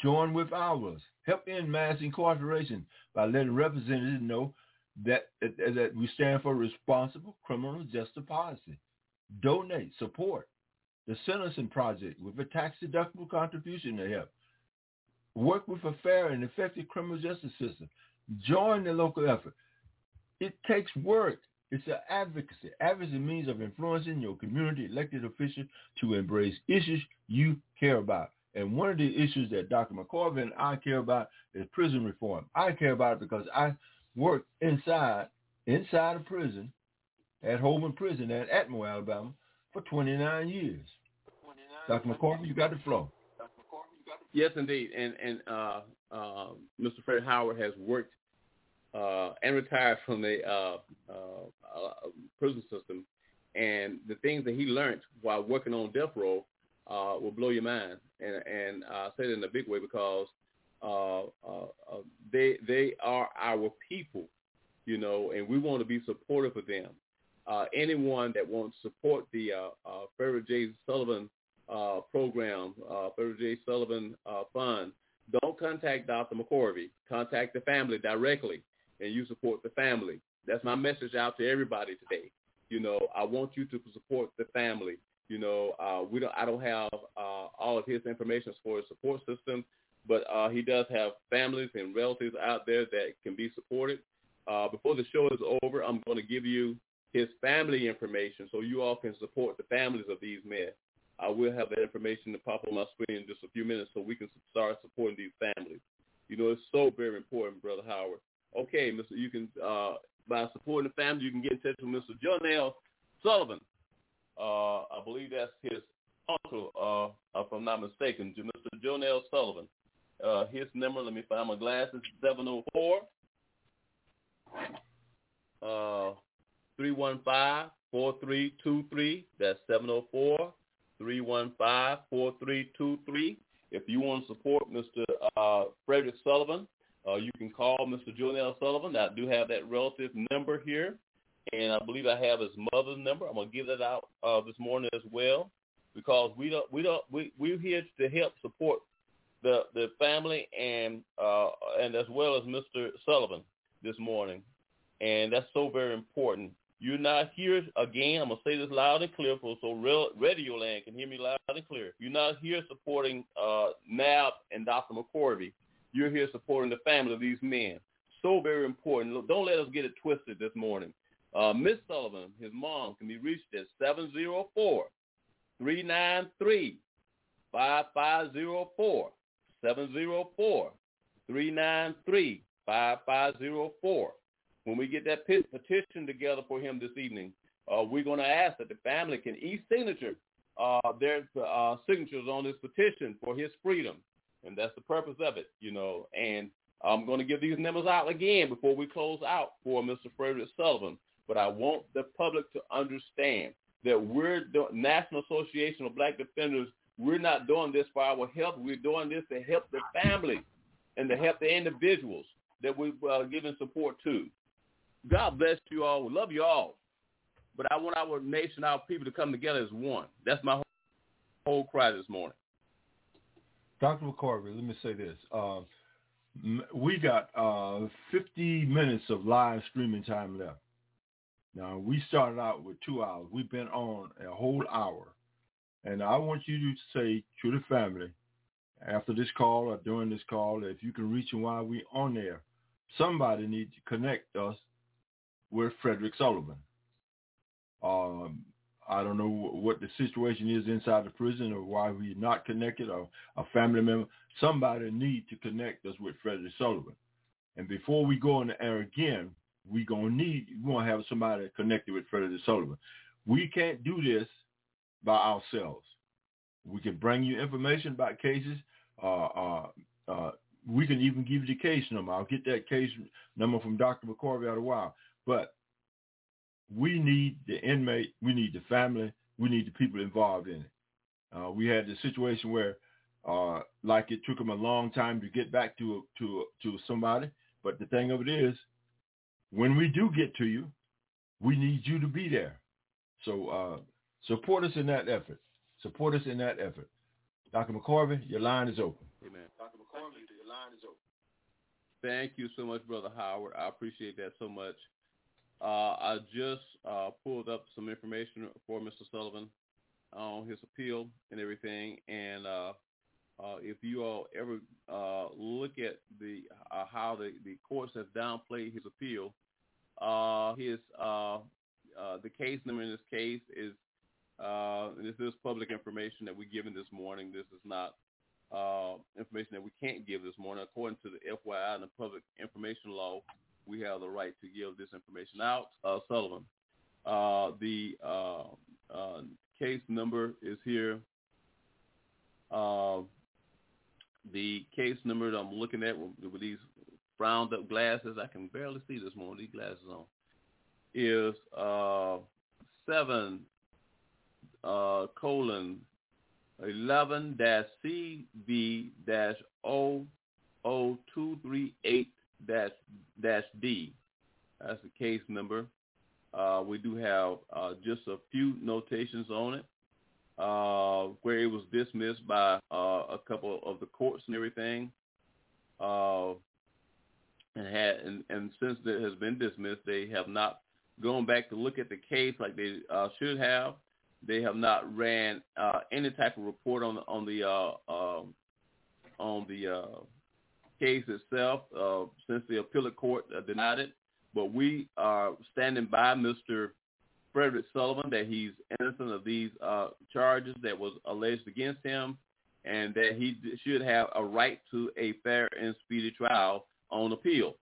join with ours. Help end mass incarceration by letting representatives know that, that we stand for responsible criminal justice policy. Donate, support the Sentencing Project with a tax-deductible contribution to help. Work with a fair and effective criminal justice system. Join the local effort. It takes work. It's an advocacy. Advocacy means of influencing your community elected officials to embrace issues you care about. And one of the issues that Dr. McCorvey and I care about is prison reform. I care about it because I work inside inside a prison at Holman Prison at Atmore, Alabama, for 29 years. Dr. McCorvey, you got the floor. Yes, indeed. And and uh, uh, Mr. Fred Howard has worked uh, and retired from the uh, uh, prison system, and the things that he learned while working on death row uh, will blow your mind. And, and I say it in a big way because uh, uh, uh, they they are our people, you know, and we want to be supportive of them. Uh, anyone that wants to support the uh, Frederick J. Sullivan program, Frederick J. Sullivan Fund, don't contact Dr. McCorvey. Contact the family directly, and you support the family. That's my message out to everybody today. You know, I want you to support the family. You know, uh, we don't. I don't have uh, all of his information for his support system, but uh, he does have families and relatives out there that can be supported. Uh, before the show is over, I'm going to give you his family information so you all can support the families of these men. I will have that information to pop on my screen in just a few minutes so we can start supporting these families. You know, it's so very important, Brother Howard. Okay, Mr. You can, uh, by supporting the family, you can get in touch with Mr. Jonell Sullivan. Uh, I believe that's his uncle, uh, if I'm not mistaken, Mr. Jonell Sullivan. Uh, his number, let me find my glasses, 704 uh, 315-4323. That's 704 315-4323. If you want to support Mr. Uh, Frederick Sullivan, uh, you can call Mr. Jonell Sullivan. I do have that relative number here, and I believe I have his mother's number. I'm gonna give that out uh, this morning as well, because we don't we don't we we're here to help support the the family and uh, and as well as Mr. Sullivan this morning, and that's so very important. You're not here again. I'm gonna say this loud and clear, for so real, Radio Land can hear me loud and clear. You're not here supporting uh, NAB and Dr. McCorvey. You're here supporting the family of these men. So very important. Don't let us get it twisted this morning. Uh, Miss Sullivan, his mom, can be reached at 704 393 5504. 704 393 5504 when we get that petition together for him this evening, uh, we're going to ask that the family can e-signature uh, their uh, signatures on this petition for his freedom. And that's the purpose of it, you know. And I'm going to give these numbers out again before we close out for Mr. Frederick Sullivan. But I want the public to understand that we're the National Association of Black Defenders. We're not doing this for our health. We're doing this to help the family and to help the individuals that we're uh, giving support to. God bless you all. We love you all. But I want our nation, our people to come together as one. That's my whole, cry this morning. Dr. McCorvey, let me say this. Uh, we got uh, 50 minutes of live streaming time left. Now, we started out with two hours. We've been on a whole hour. And I want you to say to the family, after this call or during this call, if you can reach them while we're on there, somebody needs to connect us with Frederick Sullivan. Um, I don't know what the situation is inside the prison or why we're not connected or a family member. Somebody need to connect us with Frederick Sullivan. And before we go on the air again, we gonna need we gonna have somebody connected with Frederick Sullivan. We can't do this by ourselves. We can bring you information about cases. Uh, uh, uh, we can even give you the case number. I'll get that case number from Dr. McCorvey out of a while. But we need the inmate, we need the family, we need the people involved in it. Uh, we had the situation where, uh, like it took them a long time to get back to to to somebody. But the thing of it is, when we do get to you, we need you to be there. So uh, support us in that effort. Support us in that effort. Dr. McCorvey, your line is open. Amen. Dr. McCorvey, your line is open. Thank you so much, Brother Howard. I appreciate that so much. Uh, I just uh, pulled up some information for Mr. Sullivan on his appeal and everything. And uh, uh if you all ever uh, look at the uh, how the, the courts have downplayed his appeal, his the case number in this case is this is public information that we're given this morning. This is not information that we can't give this morning. According to the FYI and the public information law, we have the right to give this information out. Uh, Sullivan, uh, the uh, uh case number is here. Uh, the case number that I'm looking at with, with these frowned up glasses, I can barely see this morning, these glasses on, is uh, 7 colon 11 dash CV dash O O two three eight dash dash D. That's the case number. Uh, we do have uh, just a few notations on it, uh, where it was dismissed by uh, a couple of the courts and everything, uh, and had and, and since it has been dismissed, they have not gone back to look at the case like they uh, should have. They have not ran any type of report on the on the um, on the case itself uh, since the appellate court uh, denied it. But we are standing by Mr. Frederick Sullivan that he's innocent of these uh, charges that was alleged against him and that he should have a right to a fair and speedy trial on appeal.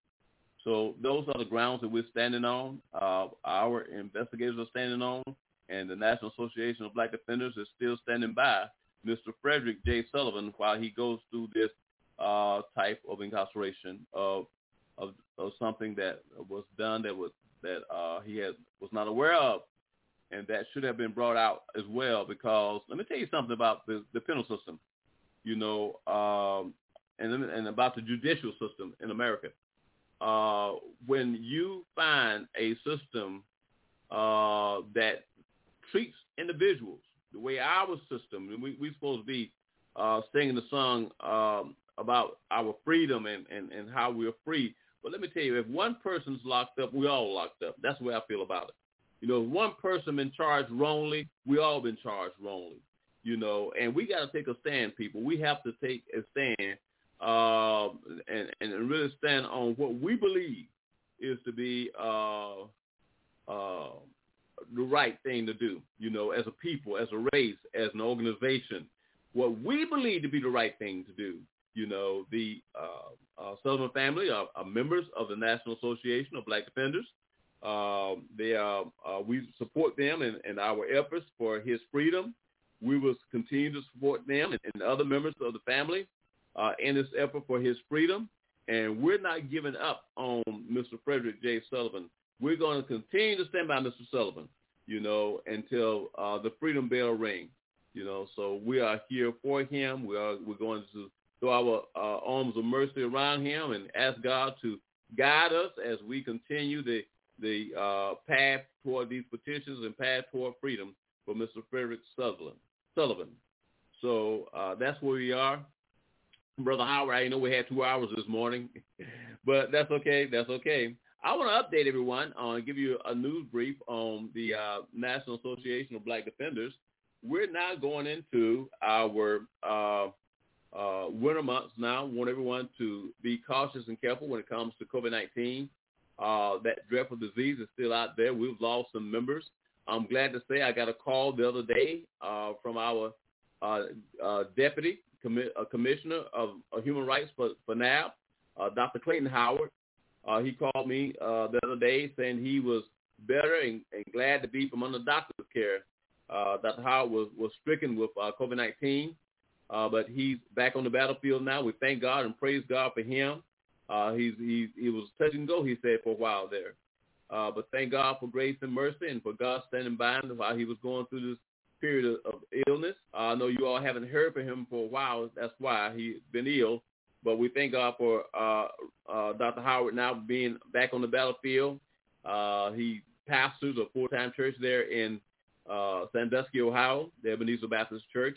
So those are the grounds that we're standing on. Uh, our investigators are standing on, and the National Association of Black Defenders is still standing by Mr. Frederick J. Sullivan while he goes through this uh, type of incarceration of, of of something that was done that was that uh, he had was not aware of, and that should have been brought out as well. Because let me tell you something about the, the penal system, you know, um, and and about the judicial system in America. Uh, when you find a system uh, that treats individuals the way our system, we we supposed to be uh, singing the song um, about our freedom and, and, and how we're free. But let me tell you, if one person's locked up, we all locked up. That's the way I feel about it. You know, if one person been charged wrongly, we all been charged wrongly. You know, and we got to take a stand, people. We have to take a stand uh, and and really stand on what we believe is to be uh, uh, the right thing to do. You know, as a people, as a race, as an organization, what we believe to be the right thing to do. You know, the uh, uh, Sullivan family are, are, members of the National Association of Black Defenders. Um, they are, uh, we support them in, in, our efforts for his freedom. We will continue to support them and, and other members of the family uh, in this effort for his freedom. And we're not giving up on Mr. Frederick J. Sullivan. We're going to continue to stand by Mr. Sullivan, you know, until uh, the freedom bell rings. You know, so we are here for him. We are we're going to throw our uh, arms of mercy around him and ask God to guide us as we continue the the uh, path toward these petitions and path toward freedom for Mr. Frederick Sutherland, Sullivan. So uh, that's where we are. Brother Howard, I know we had two hours this morning, but that's okay. That's okay. I want to update everyone on give you a news brief on the uh, National Association of Black Defenders. We're now going into our uh, winter months now. Want everyone to be cautious and careful when it comes to COVID-19. Uh, that dreadful disease is still out there. We've lost some members I'm glad to say I got a call the other day uh, from our uh, uh, deputy commi- uh, commissioner of, of, human rights for, for NAB, Dr. Clayton Howard. He called me the other day saying he was better and, and glad to be from under doctor's care. Dr. Howard was, was stricken with COVID-19, but he's back on the battlefield now. We thank God and praise God for him. he's, he, he was touch and go, he said, for a while there. Uh, but thank God for grace and mercy and for God standing by him while he was going through this period of, of illness. Uh, I know you all haven't heard from him for a while. That's why he's been ill. But we thank God for uh, uh, Dr. Howard now being back on the battlefield. Uh, he pastors a full-time church there in uh, Sandusky, Ohio, the Ebenezer Baptist Church.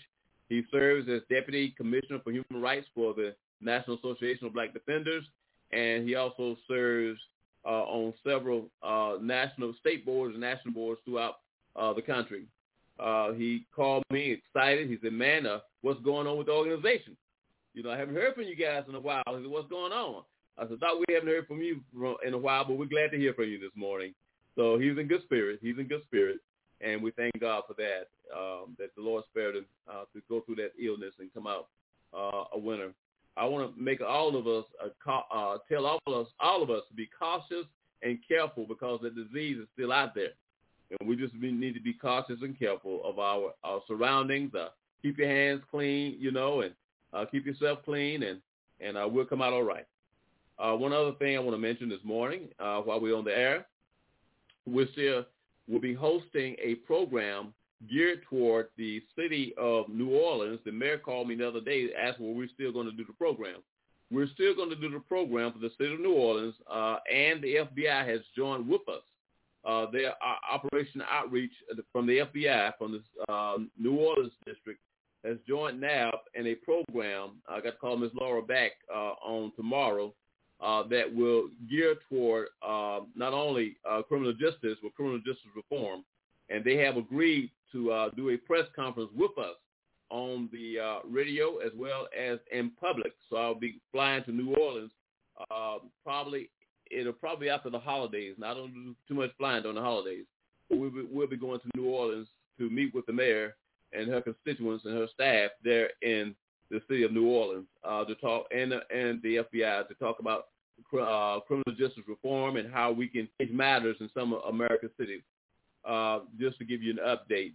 He serves as Deputy Commissioner for Human Rights for the National Association of Black Defenders, and he also serves uh, on several uh, national state boards and national boards throughout uh, the country. Uh, he called me excited. He said, man, uh, what's going on with the organization? You know, I haven't heard from you guys in a while. He said, what's going on? I said, thought we haven't heard from you in a while, but we're glad to hear from you this morning. So he's in good spirit. He's in good spirit. And we thank God for that, um, that the Lord spared him uh, to go through that illness and come out uh, a winner. I want to make all of us uh, uh, tell all of us all of us to be cautious and careful because the disease is still out there, and we just need to be cautious and careful of our, our surroundings. Uh, keep your hands clean, you know, and uh, keep yourself clean, and and we'll come out all right. One other thing I want to mention this morning while we're on the air, we're still we'll be hosting a program geared toward the city of New Orleans. The mayor called me the other day, asked were we're still going to do the program. We're still going to do the program for the city of New Orleans, uh, and the FBI has joined with us. Uh, their uh, Operation Outreach from the FBI, from the uh, New Orleans district, has joined NAB in a program. I got to call Ms. Laura back uh, on tomorrow uh, that will gear toward not only criminal justice, but criminal justice reform. And they have agreed to uh, do a press conference with us on the uh, radio as well as in public. So I'll be flying to New Orleans uh, probably it'll probably after the holidays. I don't do too much flying during the holidays. We'll be, we'll be going to New Orleans to meet with the mayor and her constituents and her staff there in the city of New Orleans uh, to talk and and the FBI to talk about uh, criminal justice reform and how we can change matters in some of America's cities uh, just to give you an update.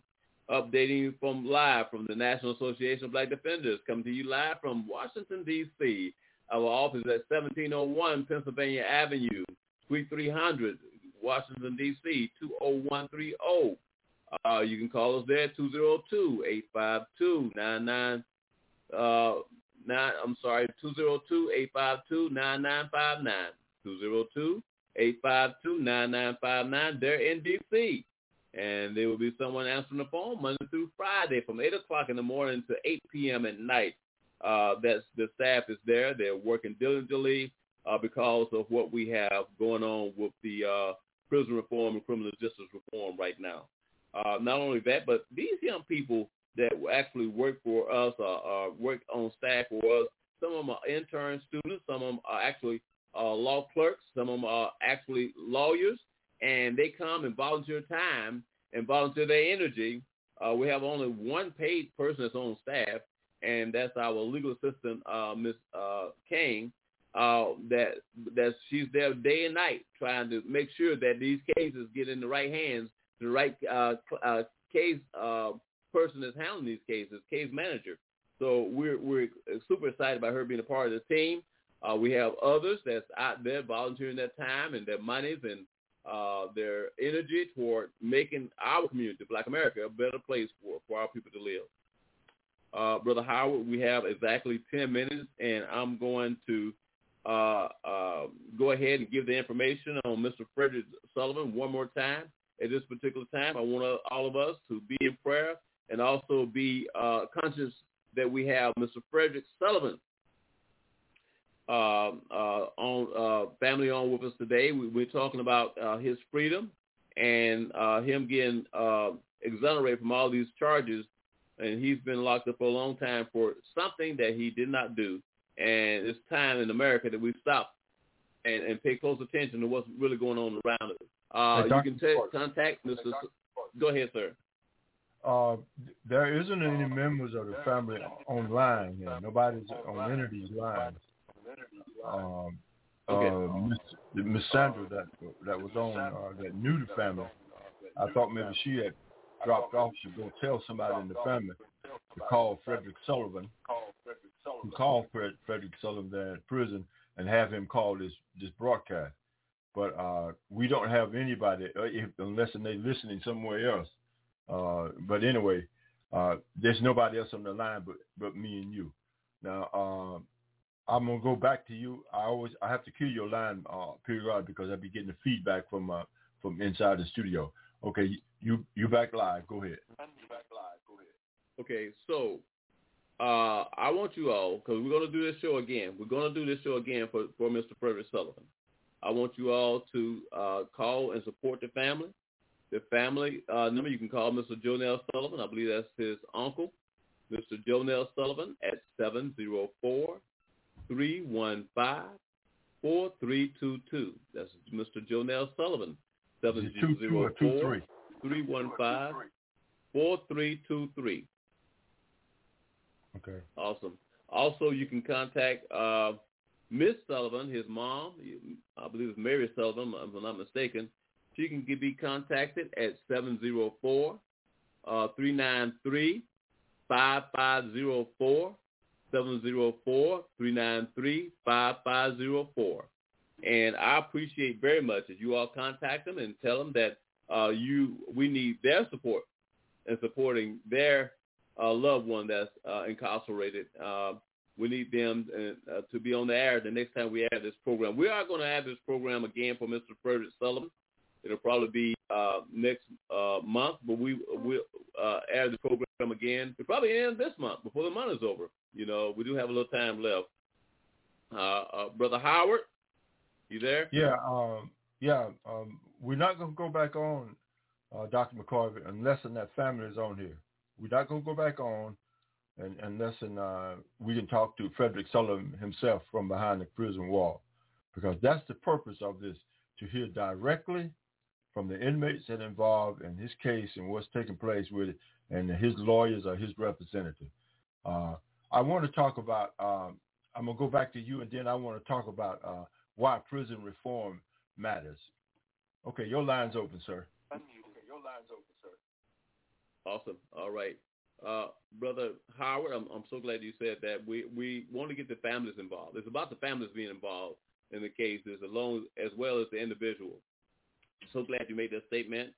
Updating from live from the National Association of Black Defenders, coming to you live from Washington, D.C. Our office at 1701 Pennsylvania Avenue, Suite 300, Washington, D.C., 20130. Uh, you can call us there, at 202-852-99, uh, nine, I'm sorry, 202-852-9959, 202-852-9959. They're in D.C and there will be someone answering the phone Monday through Friday from 8 o'clock in the morning to 8 p.m. at night. Uh, that's the staff is there. They're working diligently uh, because of what we have going on with the uh, prison reform and criminal justice reform right now. Uh, not only that, but these young people that actually work for us or work on staff for us, some of them are intern students, some of them are actually uh, law clerks, some of them are actually lawyers, and they come and volunteer time and volunteer their energy. Uh, we have only one paid person that's on staff, and that's our legal assistant, uh, Miss uh, King. Uh, that that she's there day and night trying to make sure that these cases get in the right hands, the right uh, uh, case uh, person that's handling these cases, case manager. So we're we're super excited about her being a part of the team. Uh, we have others that's out there volunteering their time and their monies and uh, their energy toward making our community, Black America, a better place for, for our people to live. Uh, Brother Howard, we have exactly 10 minutes, and I'm going to uh, uh, go ahead and give the information on Mr. Frederick Sullivan one more time. At this particular time, I want all of us to be in prayer and also be uh, conscious that we have Mr. Frederick Sullivan uh, uh, on uh, family on with us today. We, are talking about uh, his freedom and uh, him getting uh, exonerated from all these charges. And he's been locked up for a long time for something that he did not do. And it's time in America that we stop and, and pay close attention to what's really going on around us. Uh, you can t- contact Mr. Go ahead, sir. Uh, there isn't any members of the family online. Know, nobody's on any of these lines. Um, okay. uh, Miss, Miss Sandra that that was on uh, that knew the family. I thought maybe she had dropped off. She go tell somebody in the family to call Frederick Sullivan, who called Fred, Frederick Sullivan there in prison and have him call this this broadcast. But uh, we don't have anybody uh, if, unless they're listening somewhere else. Uh, but anyway, uh, there's nobody else on the line but but me and you. Now um, I'm gonna go back to you. I always I have to kill your line uh, period because I'll be getting the feedback from uh, from inside the studio. Okay, you you back live. Go ahead. Okay, so uh, I want you all because we're going to do this show again. We're going to do this show again for for Mr. Frederick Sullivan. I want you all to uh, call and support the family. The family uh, number you can call Mr. Jonell Sullivan. I believe that's his uncle, Mr. Jonell Sullivan at 704 315 4322. That's Mr. Jonell Sullivan. 704 315 4323. Okay. Awesome. Also, you can contact uh, Miss Sullivan, his mom. I believe it's Mary Sullivan, if I'm not mistaken. She can be contacted at 704 393 5504 704-393-5504. And I appreciate very much that you all contact them and tell them that uh, you we need their support in supporting their uh, loved one that's uh, incarcerated. Uh, we need them uh, to be on the air the next time we have this program. We are going to have this program again for Mr. Frederick Sullivan. It'll probably be uh, next uh, month, but we will uh, add the program again. It'll probably end this month before the month is over. You know, we do have a little time left. Uh, uh, Brother Howard, you there? Yeah, um, yeah. Um, we're not going to go back on, uh, Dr. McCorvey, unless and that family is on here. We're not going to go back on and, unless and, uh, we can talk to Frederick Sullivan himself from behind the prison wall, because that's the purpose of this, to hear directly from the inmates that are involved in his case and what's taking place with it, and his lawyers or his representative. Uh, I want to talk about, um, I'm going to go back to you, and then I want to talk about uh, why prison reform matters. Okay, your line's open, sir. Okay, your line's open, sir. Awesome. All right. Uh, Brother Howard, I'm, I'm so glad you said that. We, we want to get the families involved. It's about the families being involved in the cases alone as well as the individual. So glad you made that statement.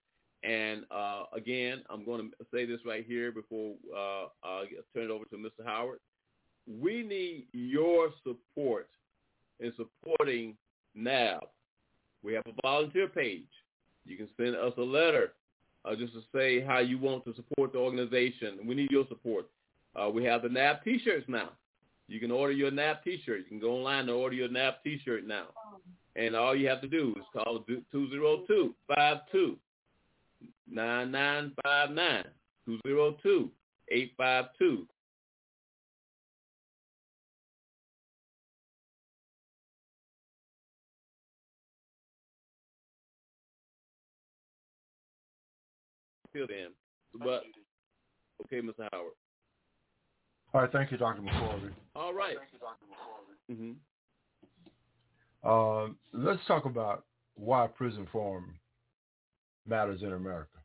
And uh, again, I'm going to say this right here before uh, I turn it over to Mr. Howard. We need your support in supporting NAB. We have a volunteer page. You can send us a letter uh, just to say how you want to support the organization. We need your support. Uh, we have the NAB T-shirts now. You can order your NAB T-shirt. You can go online and order your NAB T-shirt now. And all you have to do is call 202-52 9959 202 852 Till then. But okay, Mr. Howard. All right, thank you, Dr. McCorvey. All right. Thank you, Dr. McCorvey. Mm-hmm. Uh, let's talk about why prison reform matters in America.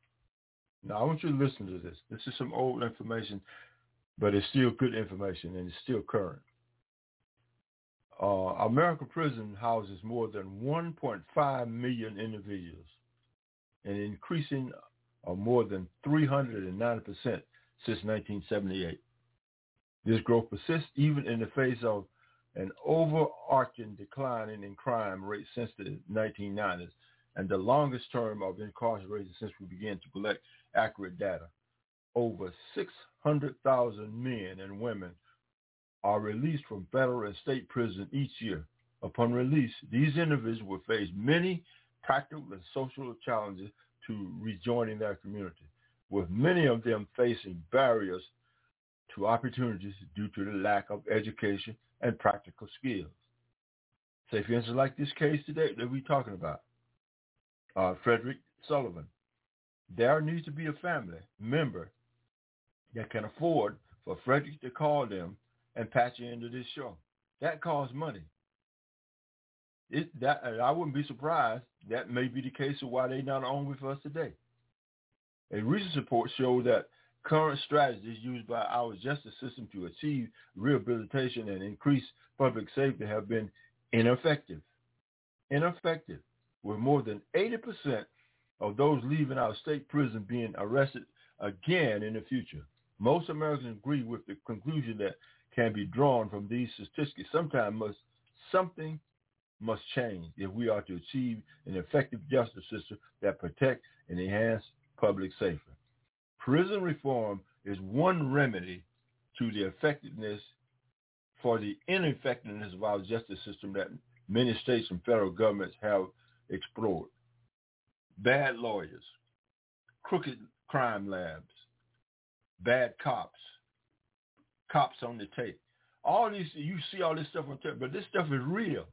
Now, I want you to listen to this. This is some old information, but it's still good information and it's still current. Uh, American prison houses more than 1.5 million individuals, an increasing uh, more than 390% since 1978. This growth persists even in the face of an overarching decline in crime rate since the 1990s and the longest term of incarceration since we began to collect accurate data. Over 600,000 men and women are released from federal and state prison each year. Upon release, these individuals will face many practical and social challenges to rejoining their community, with many of them facing barriers to opportunities due to the lack of education and practical skills. So, Say, for instance, like this case today that we're talking about, uh, Frederick Sullivan. there needs to be a family member that can afford for Frederick to call them and patch you into this show. That costs money. It, that I wouldn't be surprised. That may be the case of why they're not on with us today. A recent report showed that current strategies used by our justice system to achieve rehabilitation and increase public safety have been ineffective. Ineffective, with more than 80% of those leaving our state prison being arrested again in the future. Most Americans agree with the conclusion that can be drawn from these statistics. Sometimes must, something must change if we are to achieve an effective justice system that protects and enhances public safety. Prison reform is one remedy to the effectiveness for the ineffectiveness of our justice system that many states and federal governments have explored. Bad lawyers, crooked crime labs, bad cops, cops on the tape. All these, you see all this stuff on tape, but this stuff is real.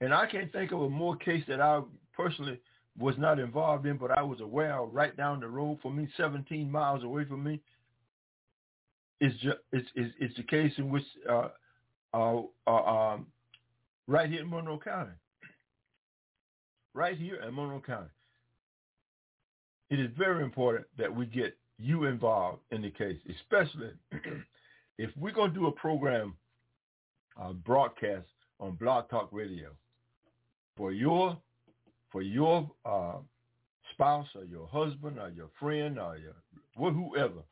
And I can't think of a more case that I personally was not involved in, but I was aware of right down the road for me, 17 miles away from me. It's just, it's, it's, it's the case in which uh, uh, uh, um, right here in Monroe County, right here in Monroe County, it is very important that we get you involved in the case, especially if we're going to do a program uh, broadcast on Blog Talk Radio. For your for your uh, spouse or your husband or your friend or your whoever,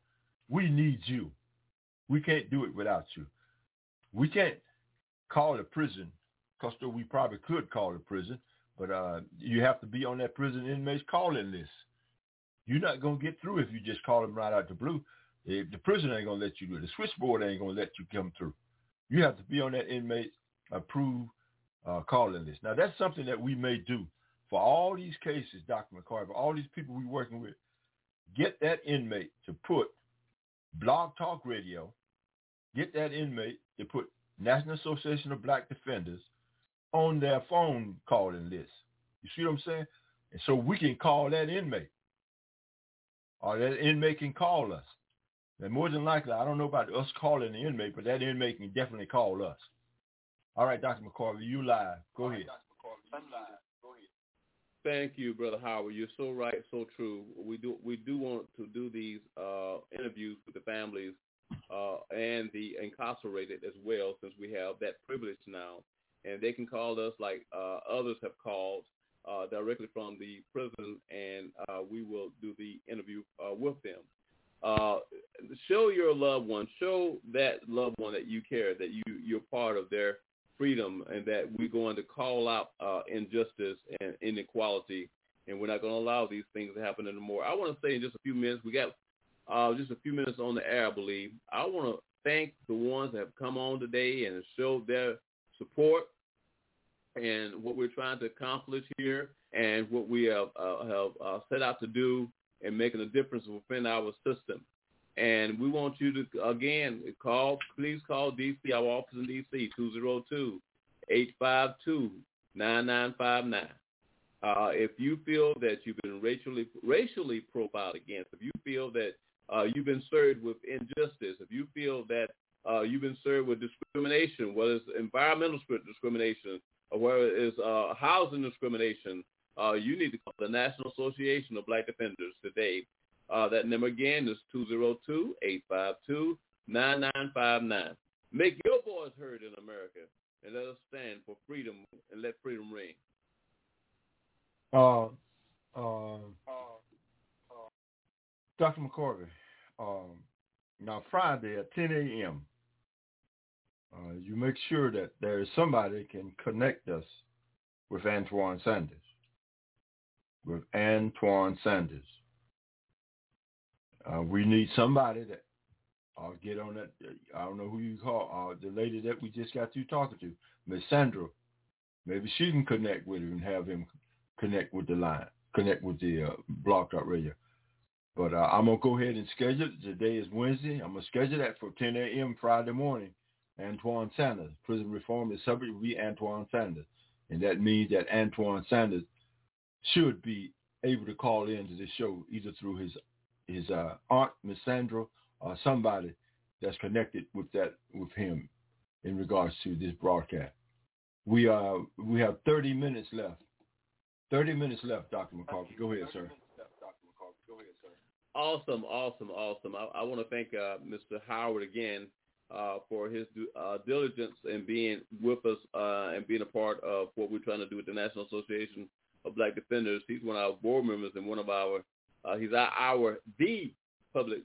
we need you. We can't do it without you. We can't call a prison, because we probably could call a prison, but uh, you have to be on that prison inmate's calling list. You're not going to get through if you just call them right out the blue. If the prison ain't going to let you do it. The switchboard ain't going to let you come through. You have to be on that inmate approved uh, calling list. Now, that's something that we may do for all these cases, Dr. McCorvey, all these people we're working with. Get that inmate to put Blog Talk Radio, get that inmate to put National Association of Black Defenders on their phone calling list. You see what I'm saying? And so we can call that inmate or that inmate can call us. And more than likely, I don't know about us calling the inmate, but that inmate can definitely call us. All right, Dr. McCorvey, you live. Go ahead. Thank you, Brother Howard. You're so right, so true. We do we do want to do these uh, interviews with the families uh, and the incarcerated as well, since we have that privilege now, and they can call us like uh, others have called uh, directly from the prison, and uh, we will do the interview uh, with them. Show your loved one, show that loved one that you care, that you you're part of their freedom, and that we're going to call out uh, injustice and inequality, and we're not going to allow these things to happen anymore. I want to say in just a few minutes, we got uh, just a few minutes on the air, I believe. I want to thank the ones that have come on today and showed their support and what we're trying to accomplish here and what we have, uh, have uh, set out to do in making a difference within our system. And we want you to, again, call, please call DC, our office in DC, 202-852-9959. Uh, if you feel that you've been racially racially profiled against, if you feel that uh, you've been served with injustice, if you feel that uh, you've been served with discrimination, whether it's environmental discrimination, or whether it's uh, housing discrimination, uh, you need to call the National Association of Black Defenders today. Uh, that number again is 202-852-9959. Make your voice heard in America and let us stand for freedom and let freedom ring. Uh, uh, uh, Dr. McCorvey, um, now Friday at 10 a.m., uh, you make sure that there is somebody can connect us with Antoine Sanders. With Antoine Sanders. Uh, we need somebody that I'll uh, get on that. I don't know who you call. Uh, the lady that we just got through talking to, Miss Sandra. Maybe she can connect with him and have him connect with the line, connect with the uh, Blog Talk Radio. But uh, I'm gonna go ahead and schedule it. Today is Wednesday. I'm gonna schedule that for 10 a.m. Friday morning. Antoine Sanders. Prison reform is subject to be Antoine Sanders. And that means that Antoine Sanders should be able to call into this show either through his his uh, aunt, Miss Sandra, or somebody that's connected with that with him in regards to this broadcast. We uh we have 30 minutes left. 30 minutes left, Dr. McCarthy. Go ahead, sir. Awesome, awesome, awesome. I, I want to thank uh, Mr. Howard again uh, for his uh, diligence in being with us uh, and being a part of what we're trying to do with the National Association of Black Defenders. He's one of our board members and one of our, uh, he's our, our, the public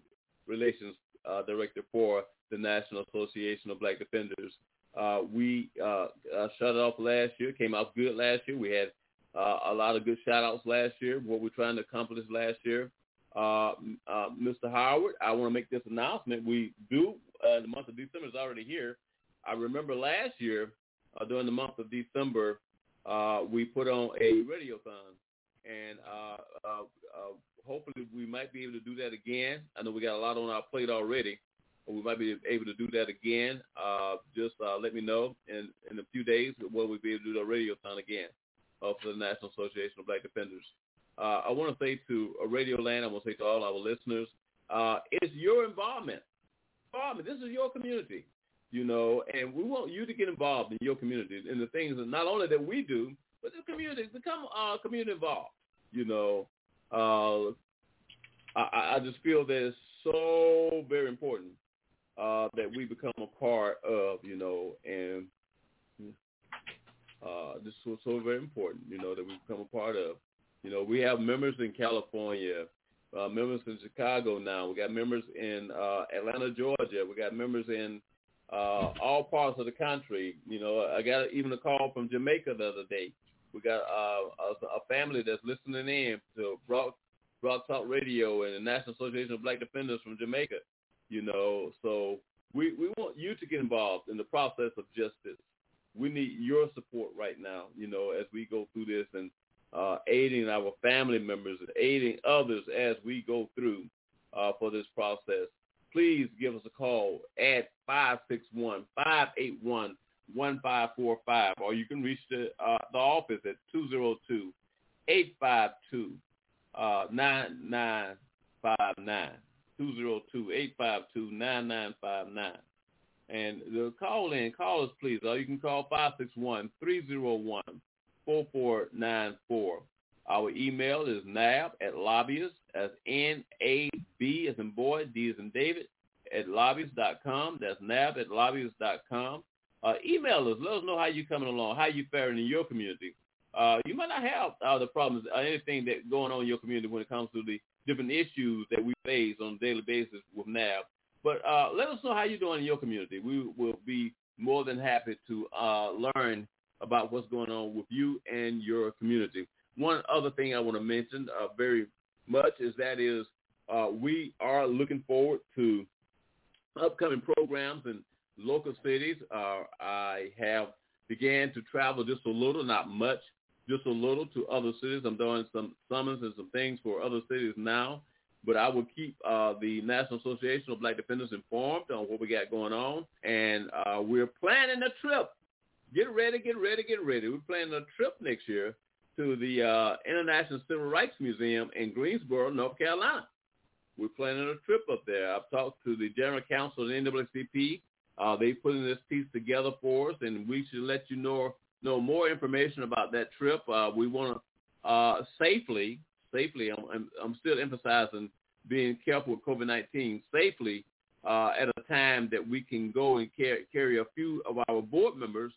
relations uh, director for the National Association of Black Defenders. Uh, we uh, uh, shut it off last year, came out good last year. We had uh, a lot of good shout outs last year, what we're trying to accomplish last year. Uh, uh, Mr. Howard, I want to make this announcement. We do, uh, the month of December is already here. I remember last year, uh, during the month of December, uh, we put on a radiothon. And uh, uh, uh, hopefully we might be able to do that again. I know we got a lot on our plate already. But we might be able to do that again. Uh, just uh, let me know in, in a few days when we'll be able to do the radiothon again uh, for the National Association of Black Defenders. Uh, I want to say to uh, Radio Land, I want to say to all our listeners, uh, it's your involvement. Involvement. This is your community, you know, and we want you to get involved in your community and the things that not only that we do, but the community become uh, community involved. You know, uh, I, I just feel that it's so very important uh, that we become a part of, you know, and uh, this was so very important, you know, that we become a part of. You know, we have members in California, uh, members in Chicago now. We got members in uh, Atlanta, Georgia. We got members in uh, all parts of the country. You know, I got even a call from Jamaica the other day. We got uh, a, a family that's listening in to Broad, Talk Radio and the National Association of Black Defenders from Jamaica. You know, so we, we want you to get involved in the process of justice. We need your support right now, you know, as we go through this and uh, aiding our family members and aiding others as we go through uh, for this process. Please give us a call at 561-581-1545 or you can reach the, uh, the office at 202-852-9959. 202-852-9959. And the call in, call us please. Or you can call 561-301-4494. Our email is nab at lobbyist, as N-A-B as in boy, D as in David, at lobbyist.com. That's nab at lobbyist.com. Uh, email us. Let us know how you're coming along, how you're faring in your community. Uh, you might not have uh, the problems, or anything that going on in your community when it comes to the different issues that we face on a daily basis with NAB. But uh, let us know how you're doing in your community. We will be more than happy to uh, learn about what's going on with you and your community. One other thing I want to mention uh, very much is that is uh, we are looking forward to upcoming programs in local cities. Uh, I have began to travel just a little, not much, just a little to other cities. I'm doing some summons and some things for other cities now, but I will keep uh, the National Association of Black Defenders informed on what we got going on, and uh, we're planning a trip. Get ready, get ready, get ready. We're planning a trip next year to the uh, International Civil Rights Museum in Greensboro, North Carolina. We're planning a trip up there. I've talked to the General Counsel of the NAACP. Uh, they putting this piece together for us, and we should let you know know more information about that trip, uh, we want to uh, safely, safely, I'm, I'm, I'm, still emphasizing being careful with COVID-19, safely uh, at a time that we can go and carry, carry a few of our board members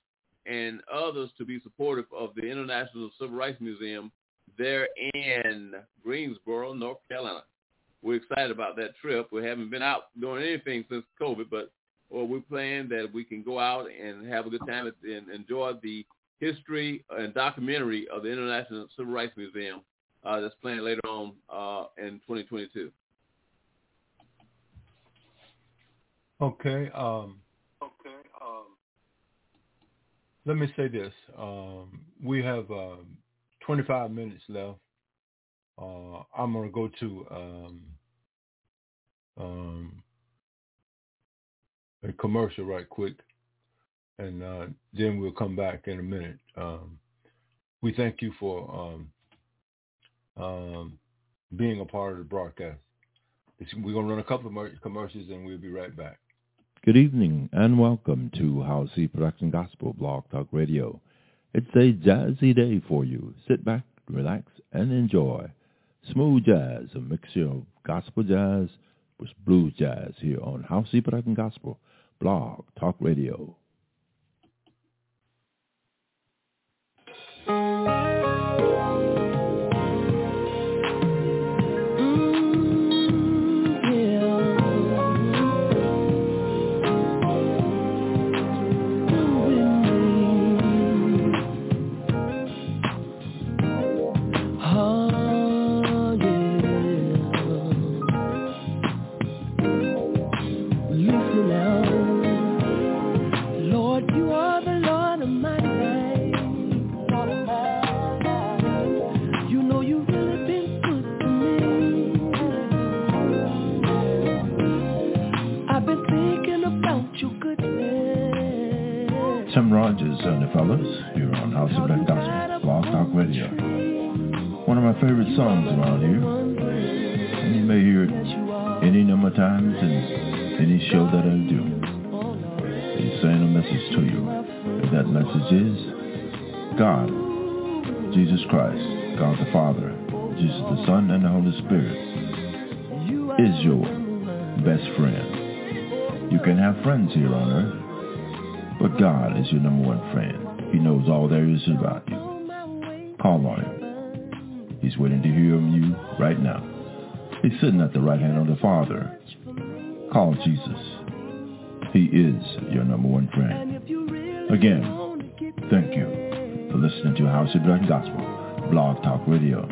and others to be supportive of the International Civil Rights Museum there in Greensboro, North Carolina. We're excited about that trip. We haven't been out doing anything since COVID, but well, we plan that we can go out and have a good time and enjoy the history and documentary of the International Civil Rights Museum uh, that's planned later on uh, in 2022. Okay. Um, okay. Um, let me say this. Um, we have um, 25 minutes left. Uh, I'm going to go to um, um, a commercial right quick and uh, then we'll come back in a minute. Um, we thank you for um, um, being a part of the broadcast. We're going to run a couple of commercials and we'll be right back. Good evening and welcome to House C Production Gospel Blog Talk Radio. It's a jazzy day for you. Sit back, relax, and enjoy. Smooth jazz, a mixture of gospel jazz with blues jazz here on House C Production Gospel Blog Talk Radio. Is your number one friend. He knows all there is about you. Call on him. He's waiting to hear from you right now. He's sitting at the right hand of the Father. Call Jesus. He is your number one friend. Again, thank you for listening to House of Black Gospel, Blog Talk Radio.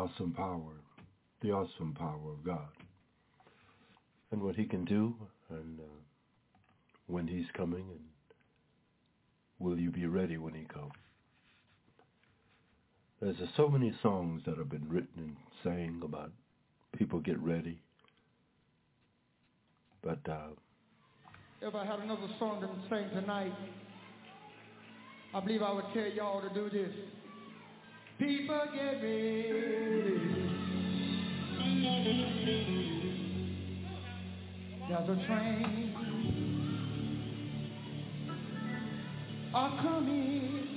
Awesome power, the awesome power of God, and what he can do, and uh, when he's coming, and will you be ready when he comes? There's uh, so many songs that have been written and sang about people get ready. But uh, if I had another song to sing tonight, I believe I would tell y'all to do this. People get ready. There's a train a coming.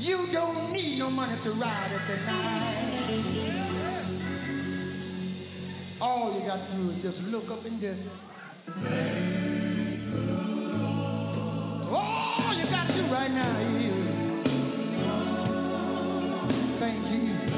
You don't need no money to ride it tonight. All you got to do is just look up and just. All you got to right now thank you.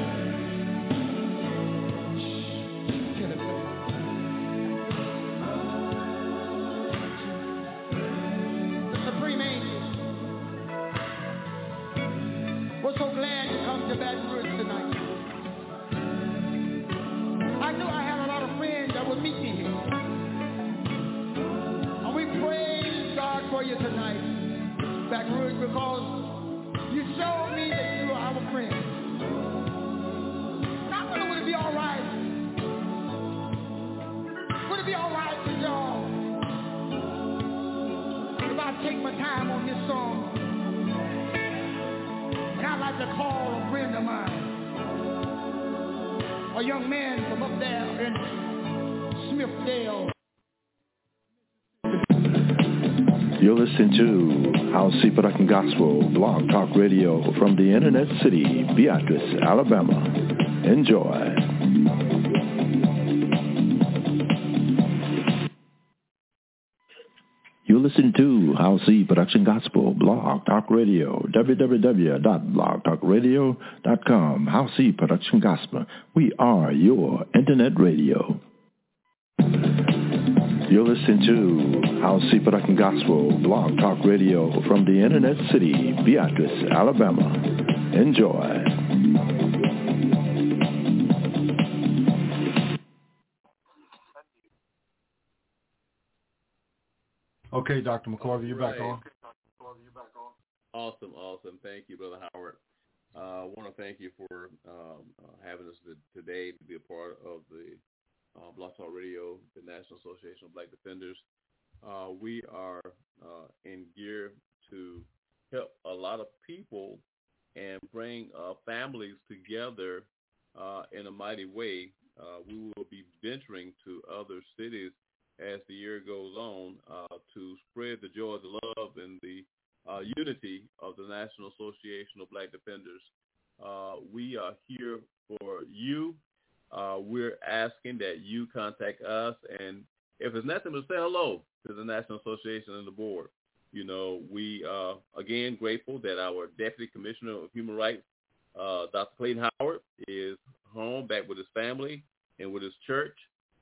Production Gospel Blog Talk Radio from the Internet City, Beatrice, Alabama. Enjoy. You listen to House C Production Gospel Blog Talk Radio, www.blogtalkradio.com. House C Production Gospel. We are your Internet radio. You're listening to House C Production Gospel Blog Talk Radio from the Internet City, Beatrice, Alabama. Enjoy. Okay, Dr. McCorvey, you're right. back on. Awesome, awesome. Thank you, Brother Howard. Uh, I want to thank you for um, uh, having us today to be a part of the uh, Blog Talk Radio, the National Association of Black Defenders. Uh, we are uh, in gear to help a lot of people and bring uh, families together uh, in a mighty way. Uh, we will be venturing to other cities as the year goes on uh, to spread the joy, the love, and the unity of the National Association of Black Defenders. We are here for you. we're asking that you contact us, and if it's nothing but say hello to the National Association and the board. You know, we are, again, grateful that our Deputy Commissioner of Human Rights, uh, Dr. Clayton Howard, is home back with his family and with his church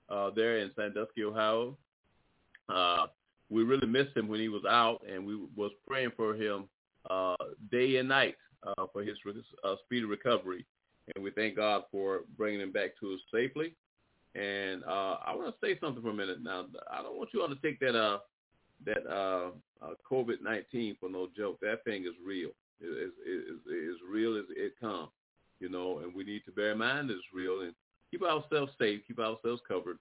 uh, there in Sandusky, Ohio. Uh, we really missed him when he was out, and we was praying for him uh, day and night uh, for his uh, speedy recovery. And we thank God for bringing him back to us safely. And uh, I want to say something for a minute now. I don't want you all to take that uh, that uh, uh, COVID-19 for no joke. That thing is real. It is it, real as it comes, you know, and we need to bear in mind it's real and keep ourselves safe, keep ourselves covered,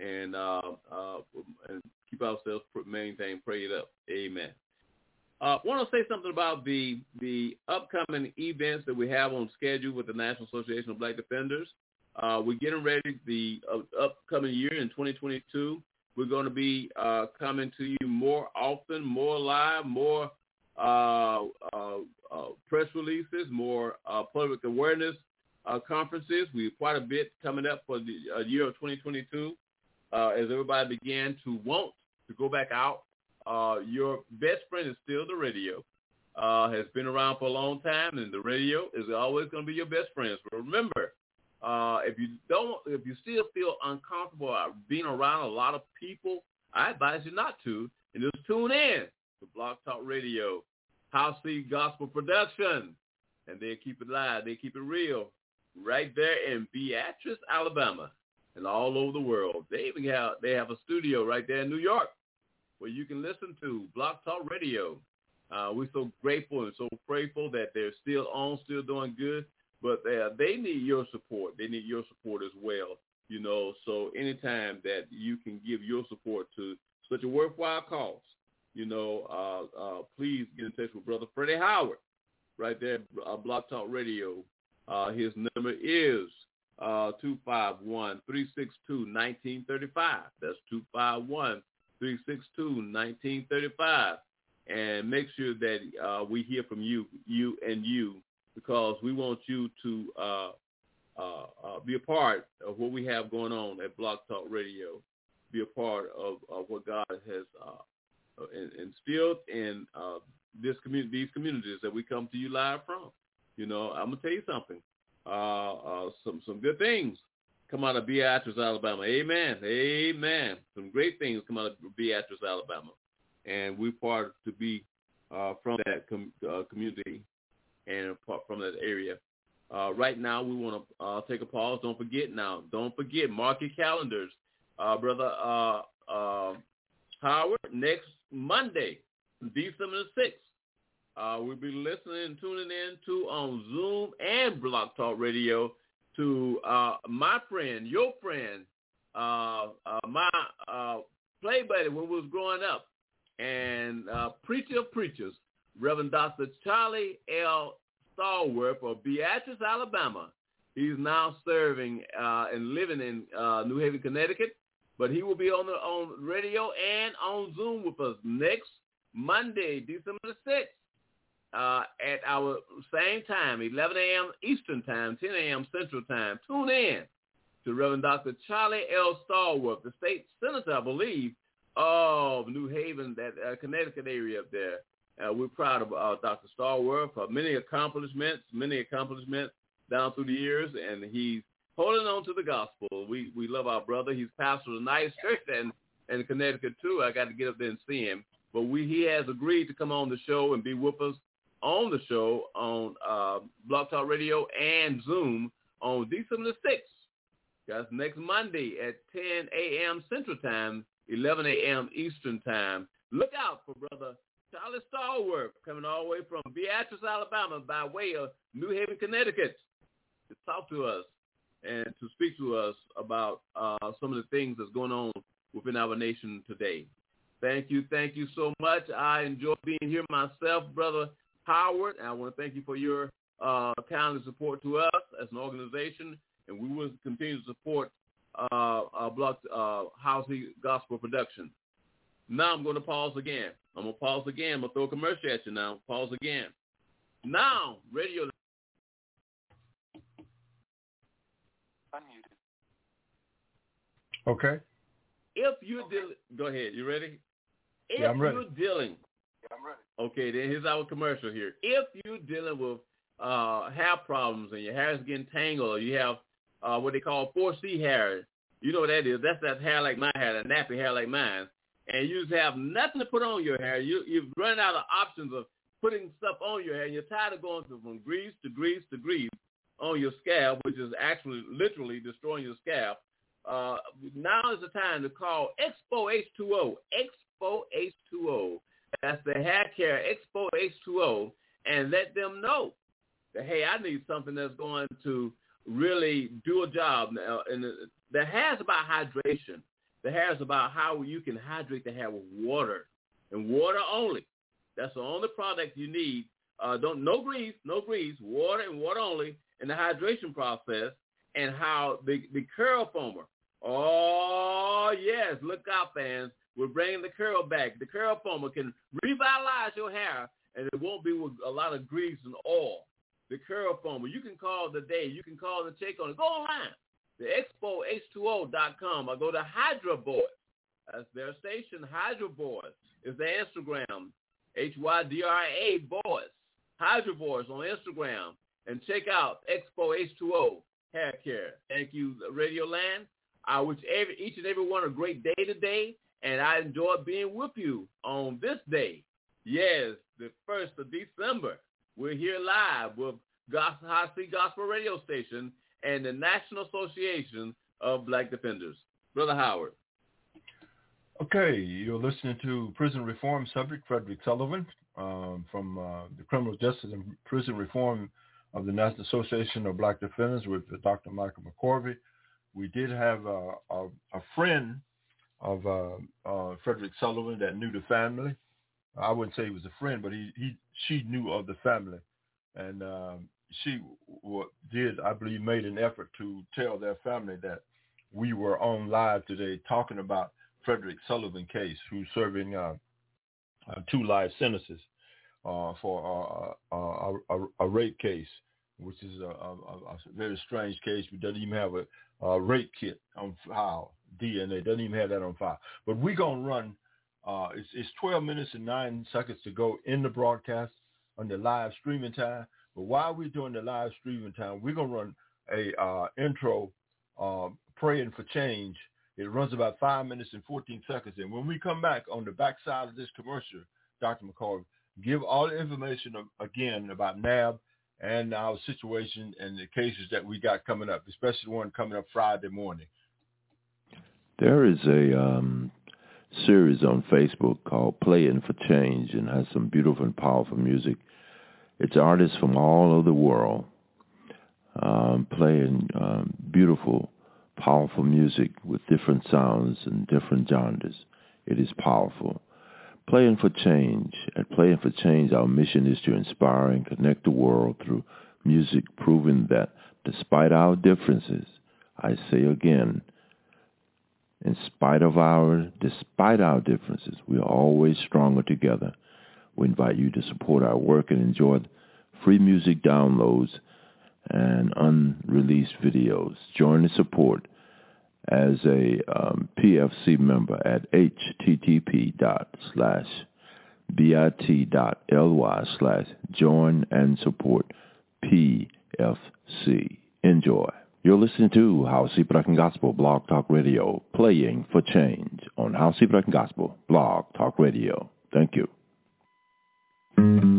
and uh, uh, and keep ourselves maintained, prayed up. Amen. I uh, want to say something about the the upcoming events that we have on schedule with the National Association of Black Defenders. Uh, we're getting ready the uh, upcoming year in 2022. We're going to be uh, coming to you more often, more live, more uh, uh, uh press releases, more public awareness conferences. We have quite a bit coming up for the year of 2022 as everybody began to want to go back out. your best friend is still the radio. has been around for a long time, and the radio is always going to be your best friend. Remember, uh, if you don't, if you still feel uncomfortable being around a lot of people, I advise you not to, and just tune in to Blog Talk Radio, House Seed Gospel Production, and they keep it live, they keep it real, right there in Beatrice, Alabama, and all over the world. They even have they have a studio right there in New York where you can listen to Blog Talk Radio. Uh, we're so grateful and so grateful that they're still on, still doing good but uh, they need your support. They need your support as well. You know, so anytime that you can give your support to such a worthwhile cause, you know, uh, uh, please get in touch with Brother Freddie Howard right there, uh, Blog Talk Radio. Uh, his number is uh, 251-362-1935. That's 251-362-1935. And make sure that uh, we hear from you, you and you because we want you to uh, uh, uh, be a part of what we have going on at Blog Talk Radio, be a part of, of what God has uh, instilled in uh, this community, these communities that we come to you live from. You know, I'm gonna tell you something. Uh, some some good things come out of Beatrice, Alabama. Amen. Amen. Some great things come out of Beatrice, Alabama, and we're part to be from that com- community and apart from that area. Uh, right now, we want to uh, take a pause. Don't forget now. Don't forget, mark your calendars. Uh, Brother uh, uh, Howard, next Monday, December the 6th, uh, we'll be listening tuning in to on Zoom and Blog Talk Radio to my friend, your friend, my play buddy when we was growing up, and preacher of preachers, Reverend Dr. Charlie L. Stallworth of Beatrice, Alabama. He's now serving uh, and living in uh, New Haven, Connecticut, but he will be on the on radio and on Zoom with us next Monday, December the 6th, uh, at our same time, 11 a.m. Eastern Time, 10 a.m. Central Time. Tune in to Reverend Dr. Charlie L. Stallworth, the state senator, I believe, of New Haven, that uh, Connecticut area up there. Uh, we're proud of uh, Dr. Stallworth for many accomplishments, many accomplishments down through the years, and he's holding on to the gospel. We we love our brother. He's pastor of a nice church in, in Connecticut too. I got to get up there and see him. But we he has agreed to come on the show and be with us on the show on uh, Blog Talk Radio and Zoom on December the 6th. That's next Monday at 10 a.m. Central Time, 11 a.m. Eastern Time. Look out for Brother Charlie Stallworth coming all the way from Beatrice, Alabama by way of New Haven, Connecticut to talk to us and to speak to us about uh, some of the things that's going on within our nation today. Thank you. Thank you so much. I enjoy being here myself, Brother Howard. I want to thank you for your uh, kind support to us as an organization. And we will continue to support uh, Block uh, Housing Gospel Production. Now I'm going to pause again. I'm going to pause again. I'm going to throw a commercial at you now. Pause again. Now, radio. Okay. If you're okay. dealing, go ahead. You ready? If yeah, I'm ready. you're dealing, yeah, I'm ready. Okay, then here's our commercial here. If you're dealing with uh, hair problems and your hair is getting tangled, or you have uh, what they call 4C hair, you know what that is. That's that hair like my hair, that nappy hair like mine. And you just have nothing to put on your hair. You, you've run out of options of putting stuff on your hair. And you're tired of going from grease to grease to grease on your scalp, which is actually literally destroying your scalp. Uh, now is the time to call Expo H2O. Expo H2O. That's the Hair Care Expo H2O, and let them know that hey, I need something that's going to really do a job. Now, and hair is about hydration. The hair is about how you can hydrate the hair with water and water only. That's the only product you need. Uh, don't no grease, no grease, water and water only in the hydration process, and how the the curl foamer. Oh yes, look out, fans! We're bringing the curl back. The curl foamer can revitalize your hair, and it won't be with a lot of grease and oil. The curl foamer. You can call today. You can call the check on it. Go online. The expoh2o.com or go to Hydra Boys. That's their station. Hydra Boys is their Instagram. H-Y-D-R-A Boys. Hydra Boys on Instagram. And check out Expo H2O Hair Care. Thank you, Radio Land. I wish every, each and every one a great day today and I enjoy being with you on this day. Yes, the 1st of December. We're here live with Gospel, High C Gospel Radio Station and the National Association of Black Defenders. Brother Howard. Okay, you're listening to Prison Reform subject Fredrick Sullivan um, from uh, the Criminal Justice and Prison Reform of the National Association of Black Defenders with Dr. Michael McCorvey. We did have uh, a, a friend of uh, uh, Fredrick Sullivan that knew the family. I wouldn't say he was a friend, but he, he she knew of the family, and um, she did, I believe, made an effort to tell their family that we were on live today talking about Fredrick Sullivan case, who's serving uh, uh, two life sentences uh, for a, a, rape case, which is a, a, a very strange case. We doesn't even have a, a rape kit on file. DNA. Doesn't even have that on file. But we're gonna run. Uh, it's, it's 12 minutes and nine seconds to go in the broadcast on the live streaming time. But while we're doing the live streaming time, we're gonna run a uh, intro, uh, praying for change. It runs about five minutes and 14 seconds. And when we come back on the backside of this commercial, Dr. McCall, give all the information again about NAB and our situation and the cases that we got coming up, especially the one coming up Friday morning. There is a um, series on Facebook called Playing for Change and has some beautiful and powerful music. It's artists from all over the world um, playing um, beautiful, powerful music with different sounds and different genres. It is powerful. Playing for Change. At Playing for Change, our mission is to inspire and connect the world through music, proving that despite our differences, I say again, in spite of our, despite our differences, we are always stronger together. We invite you to support our work and enjoy free music downloads and unreleased videos. Join the support as a um, PFC member at http dot slash bit.ly slash join and support PFC. Enjoy. You're listening to House Production Gospel Blog Talk Radio, playing for change on House Production Gospel Blog Talk Radio. Thank you. I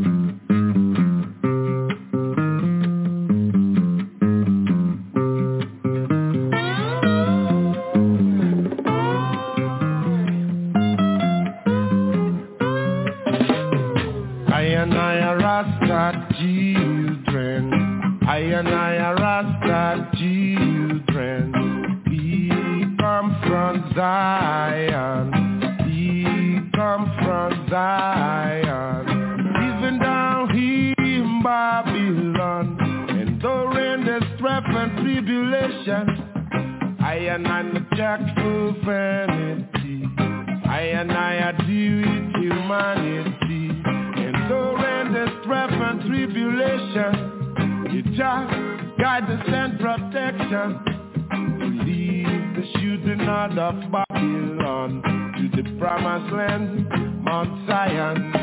to lead the shooting out of Babylon to the promised land, Mount Zion,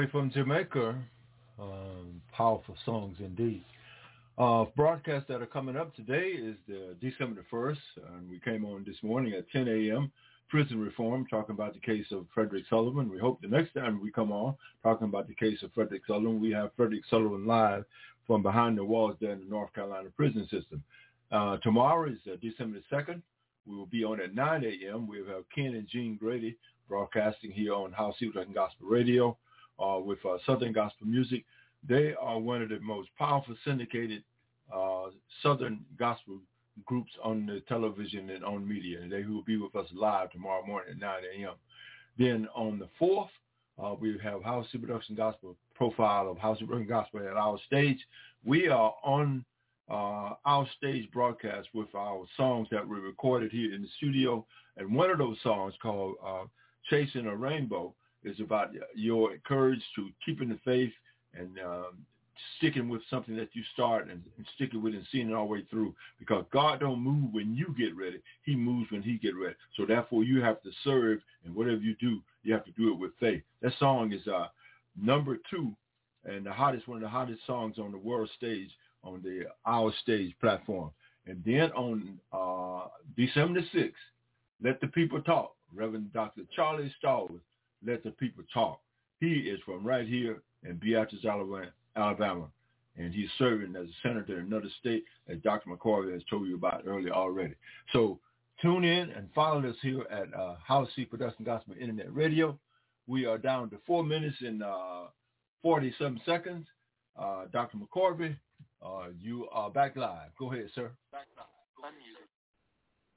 way from Jamaica. Um, powerful songs indeed. Uh, broadcasts that are coming up today is the December the 1st, and we came on this morning at 10 a.m. Prison reform, talking about the case of Fredrick Sullivan. We hope the next time we come on talking about the case of Fredrick Sullivan, we have Fredrick Sullivan live from behind the walls there in the North Carolina prison system. Uh, tomorrow is uh, December the 2nd. We will be on at 9 a.m. We have Ken and Jean Grady broadcasting here on House Music and Gospel Radio uh, with uh, Southern Gospel Music. They are one of the most powerful syndicated uh, Southern Gospel groups on the television and on media. They will be with us live tomorrow morning at 9 a.m. Then on the 4th, uh, we have House Super Production Gospel profile of House Super Production Gospel at our stage. We are on uh, our stage broadcast with our songs that were recorded here in the studio. And one of those songs called uh, Chasing a Rainbow is about your courage to keeping the faith and um, sticking with something that you start and, and sticking with it and seeing it all the way through because God don't move when you get ready. He moves when he get ready. So therefore you have to serve and whatever you do, you have to do it with faith. That song is uh, number two and the hottest, one of the hottest songs on the world stage on the Our Stage platform. And then on uh, December 6th, Let the People Talk, Reverend Dr. Charlie Stallworth, Let the People Talk. He is from right here in Beatrice, Alabama, and he's serving as a senator in another state, as Dr. McCorvey has told you about earlier already. So tune in and follow us here at uh, House C Production Gospel Internet Radio. We are down to four minutes and uh, 47 seconds. Uh, Dr. McCorvey, uh, you are back live. Go ahead, sir.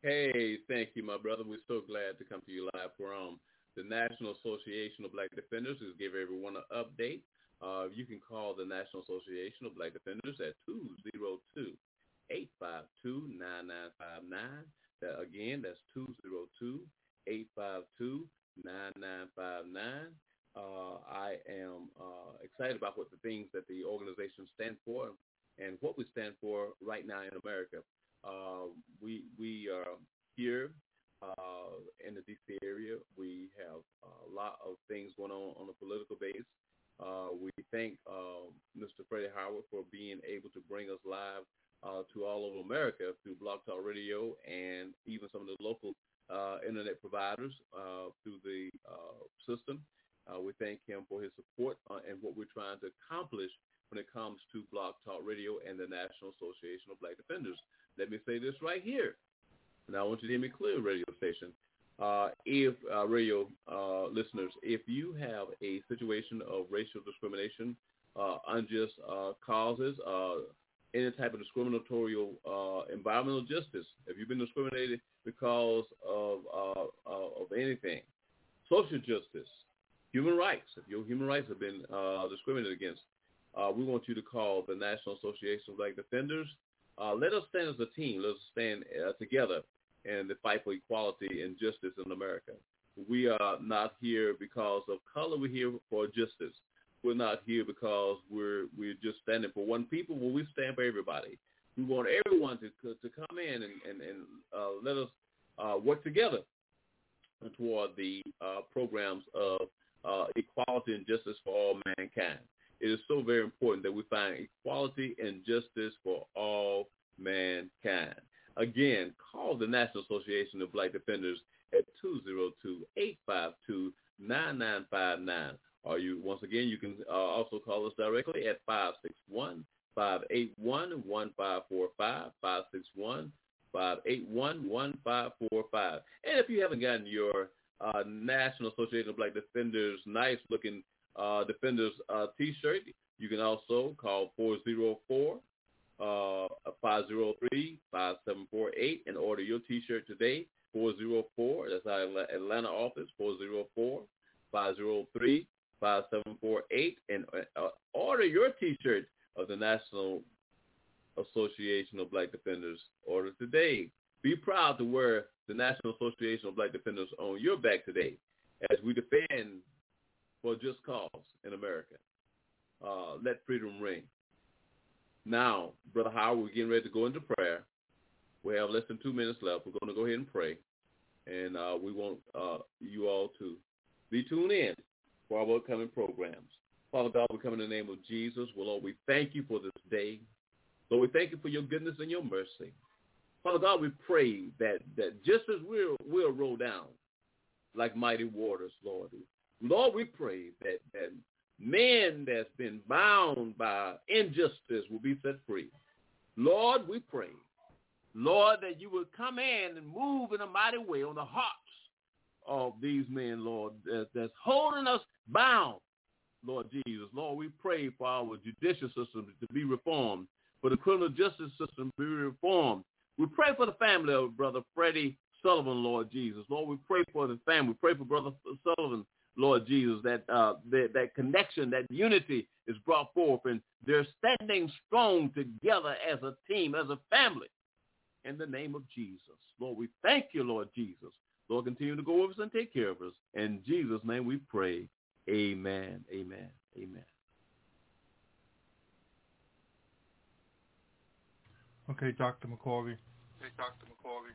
Hey, thank you, my brother. We're so glad to come to you live from the National Association of Black Defenders to give everyone an update. Uh, you can call the National Association of Black Defenders at 202-852-9959. That, again, that's 202-852-9959. Uh, I am uh, excited about what the things that the organization stands for and what we stand for right now in America. Uh, we we are here uh, in the DC area. We have a lot of things going on on a political base. Uh, we thank uh, Mr. Freddie Howard for being able to bring us live uh, to all over America through Blog Talk Radio and even some of the local uh, internet providers uh, through the system. we thank him for his support and what we're trying to accomplish when it comes to Blog Talk Radio and the National Association of Black Defenders. Let me say this right here. Now I want you to hear me clear, radio station. Uh, if uh, radio uh, listeners, if you have a situation of racial discrimination, uh, unjust uh, causes, uh, any type of discriminatory environmental justice, if you've been discriminated because of of anything, social justice, human rights, if your human rights have been discriminated against, we want you to call the National Association of Black Defenders. let us stand as a team. Let us stand together and the fight for equality and justice in America. We are not here because of color. We're here for justice. We're not here because we're we're just standing for one people. Well, we stand for everybody. We want everyone to to come in and and, and uh, let us uh, work together toward the uh, programs of uh, equality and justice for all mankind. It is so very important that we find equality and justice for all mankind. Again, call the National Association of Black Defenders at 202-852-9959. Or you, once again, you can uh, also call us directly at 561 581 1545 561 581 1545 And if you haven't gotten your uh, National Association of Black Defenders nice looking uh, Defenders uh, t-shirt, you can also call 404 uh, 503-5748 and order your T-shirt today. 404, that's our Atlanta office, 404-503-5748, and uh, order your T-shirt of the National Association of Black Defenders. Order today. Be proud to wear the National Association of Black Defenders on your back today as we defend for just cause in America. Uh, let freedom ring. Now, Brother Howard, we're getting ready to go into prayer. We have less than two minutes left. We're going to go ahead and pray. And uh, we want uh, you all to be tuned in for our upcoming programs. Father God, we come in the name of Jesus. Well, Lord, we thank you for this day. Lord, we thank you for your goodness and your mercy. Father God, we pray that, that just as we'll, we'll roll down like mighty waters, Lord, Lord, we pray that, that men that's been bound by injustice will be set free. Lord, we pray, Lord, that you would come in and move in a mighty way on the hearts of these men, Lord, that, that's holding us bound. Lord Jesus, Lord, we pray for our judicial system to be reformed, for the criminal justice system to be reformed. We pray for the family of Brother Freddie Sullivan, Lord Jesus. Lord, we pray for the family. We pray for Brother Sullivan Lord Jesus, that, uh, that that connection, that unity is brought forth, and they're standing strong together as a team, as a family, in the name of Jesus. Lord, we thank you, Lord Jesus. Lord, continue to go with us and take care of us. In Jesus' name we pray. Amen, amen, amen. Okay, Dr. McCorvey. Okay, Dr. McCorvey.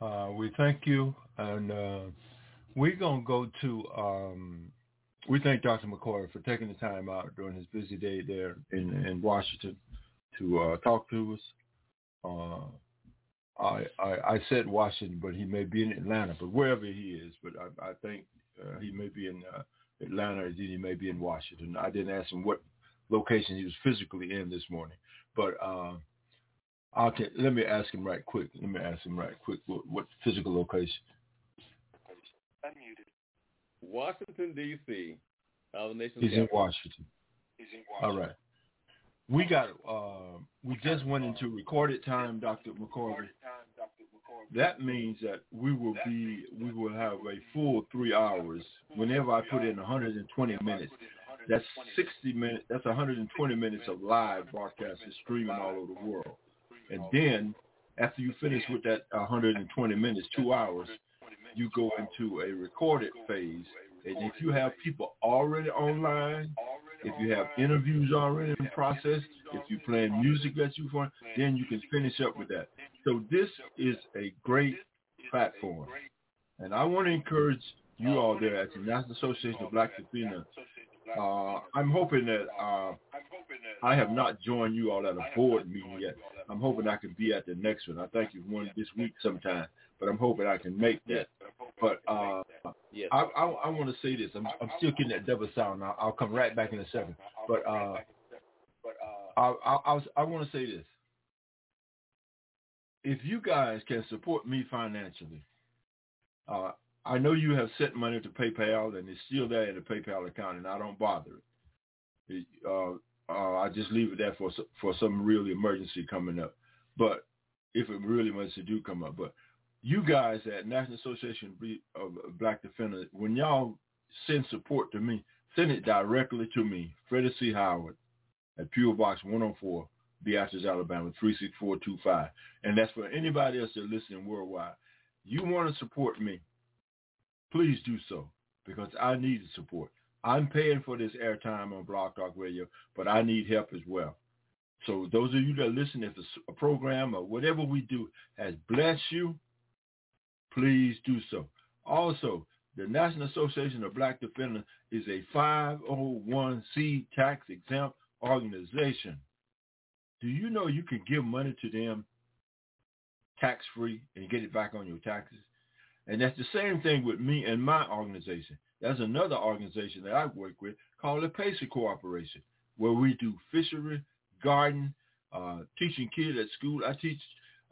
Uh, we thank you, and uh, we're going to go to, um, we thank Dr. McCoy for taking the time out during his busy day there in, in Washington to uh, talk to us. Uh, I, I, I said Washington, but he may be in Atlanta, but wherever he is, but I, I think uh, he may be in uh, Atlanta, or he may be in Washington. I didn't ask him what location he was physically in this morning, but uh, Okay, let me ask him right quick. Let me ask him right quick. What, what physical location? Unmuted. Washington D.C. Our nation's He's in Washington. He's in Washington. All right. We got. Uh, we just went into recorded time, Dr. McCorvey. That means that we will be. We will have a full three hours. Whenever I put in 120 minutes, that's 60 minutes. That's 120 minutes of live broadcast streaming all over the world. And then after you finish with that 120 minutes, two hours, you go into a recorded phase. And if you have people already online, if you have interviews already in process, if you're playing music that you want, then you can finish up with that. So this is a great platform. And I want to encourage you all there at the National Association of Black Latino. Uh, I'm hoping that uh, I have not joined you all at a board meeting yet. I'm hoping I can be at the next one. I think you one this week sometime, but I'm hoping I can make that. But uh, yes. I, I, I want to say this. I'm, I'm still getting that double sound. I'll, I'll come right back in a second. But uh, I, I, I, I want to say this. If you guys can support me financially, uh, I know you have sent money to PayPal and it's still there in the PayPal account, and I don't bother it. Uh, uh, I just leave it there for for some real emergency coming up. But if it really emergency do come up, but you guys at National Association of Black Defenders, when y'all send support to me, send it directly to me, Freddie C. Howard, at PO Box 104, Beatrice, Alabama 36425. And that's for anybody else that's listening worldwide. You want to support me, please do so because I need the support. I'm paying for this airtime on Blog Talk Radio, but I need help as well. So those of you that listen, if a program or whatever we do has blessed you, please do so. Also, the National Association of Black Defenders is a 501c tax exempt organization. Do you know you can give money to them tax free and get it back on your taxes? And that's the same thing with me and my organization. There's another organization that I work with called the Pacer Corporation, where we do fishery, garden, uh, teaching kids at school. I teach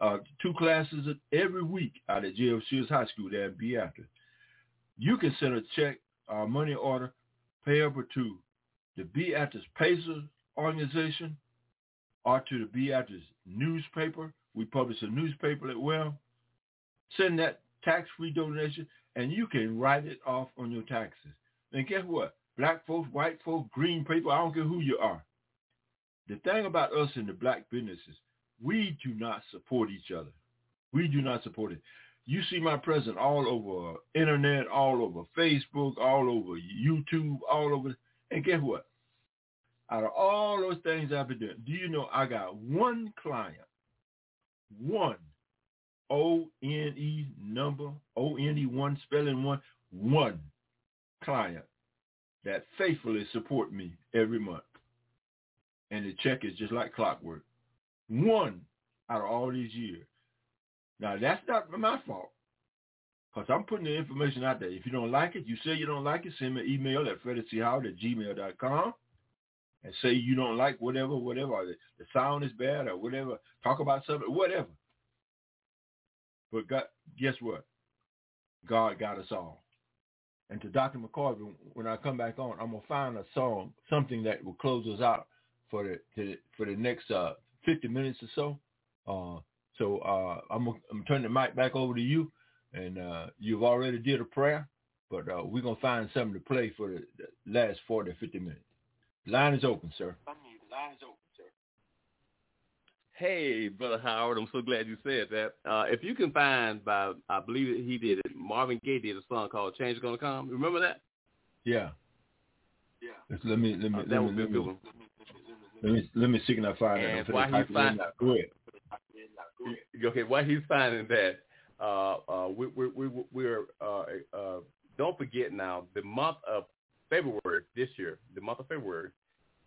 uh, two classes every week out at J.F. High School there in Beatrice. You can send a check or money order payable to the Beatrice Pacer organization or to the Beatrice newspaper. We publish a newspaper as well. Send that tax-free donation and you can write it off on your taxes. And guess what? Black folks, white folks, green people, I don't care who you are. The thing about us in the black businesses, we do not support each other. We do not support it. You see my presence all over internet, all over Facebook, all over YouTube, all over. And guess what? Out of all those things I've been doing, do you know I got one client, one O-N-E number, O-N-E one, spelling one, one client that faithfully support me every month. And the check is just like clockwork. One out of all these years. Now, that's not my fault because I'm putting the information out there. If you don't like it, you say you don't like it, send me an email at freddiechoward at and say you don't like whatever, whatever. The, the sound is bad or whatever. Talk about something, whatever. But God, guess what? God got us all. And to Dr. McCorvey, when I come back on, I'm gonna find a song, something that will close us out for the to, for the next uh, 50 minutes or so. Uh, so uh, I'm gonna, I'm turning the mic back over to you, and uh, you've already did a prayer, but uh, we're gonna find something to play for the, the last 40 or 50 minutes. line is open, sir. line is open. Sir. Hey, Brother Howard, I'm so glad you said that. Uh, if you can find by, I believe he did it, Marvin Gaye did a song called Change is Gonna Come. Remember that? Yeah. Yeah. let me, let me, uh, let, me, let, me, Let me let me see can I find And it. while he's finding, Go ahead. okay, while he's finding that, uh, uh, we, we, we, we're uh, uh, don't forget now the month of February this year, the month of February,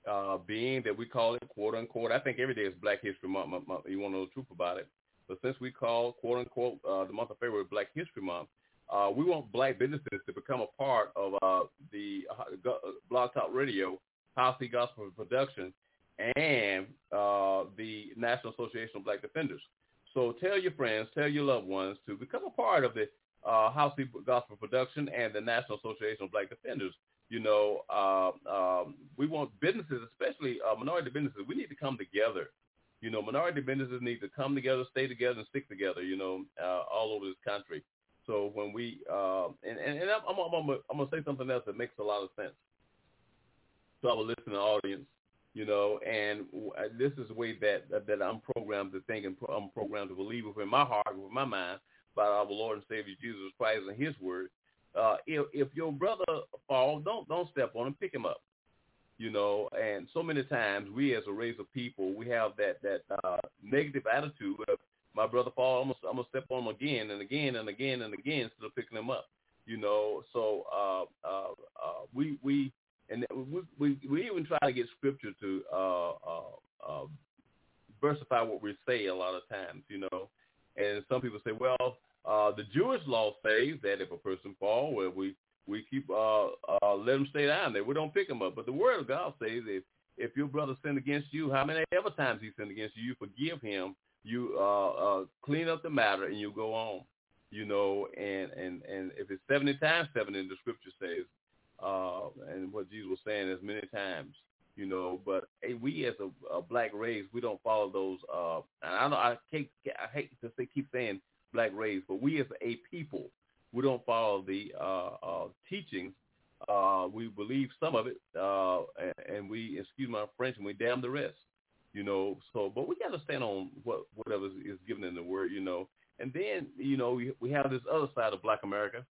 uh, being that we call it quote unquote. I think every day is Black History Month. month, month you want to know the truth about it, but since we call quote unquote uh, the month of February Black History Month, uh, we want black businesses to become a part of uh, the uh, Blog Talk Radio, House Gospel Production, and uh, the National Association of Black Defenders. So tell your friends, tell your loved ones to become a part of the uh, House Gospel Production and the National Association of Black Defenders. You know, uh, um, we want businesses, especially uh, minority businesses, we need to come together. You know, minority businesses need to come together, stay together, and stick together. You know, uh, all over this country. So when we uh, and and, and I'm, I'm, I'm, I'm gonna say something else that makes a lot of sense So I will listen to our listening audience you know, and uh, this is the way that that I'm programmed to think and I'm programmed to believe within my heart, with my mind, about our Lord and Savior Jesus Christ and His Word. Uh, if if your brother falls, don't don't step on him, pick him up. You know, and so many times we as a race of people, we have that that uh, negative attitude of my brother fall, I'm gonna, I'm gonna step on him again and again and again and again instead of picking him up. You know, so uh, uh, uh, we we and we, we we even try to get scripture to uh, uh, uh, versify what we say a lot of times, you know. And some people say, well, uh, the Jewish law says that if a person fall, well, we we keep uh, uh, let them stay down there. We don't pick them up. But the Word of God says if if your brother sinned against you, how many ever times he sinned against you, you forgive him. You uh, uh, clean up the matter and you go on. You know, and and and if it's seventy times seventy, the Scripture says uh, and what Jesus was saying as many times, you know. But hey, we as a, a black race, we don't follow those. Uh, and I know I, I hate to say, keep saying black race, but we as a people, we don't follow the uh, uh, teachings. Uh, we believe some of it, uh, and, and we, excuse my French, and we damn the rest. You know, so but we got to stand on what whatever is given in the word, you know. And then, you know, we, we have this other side of Black America,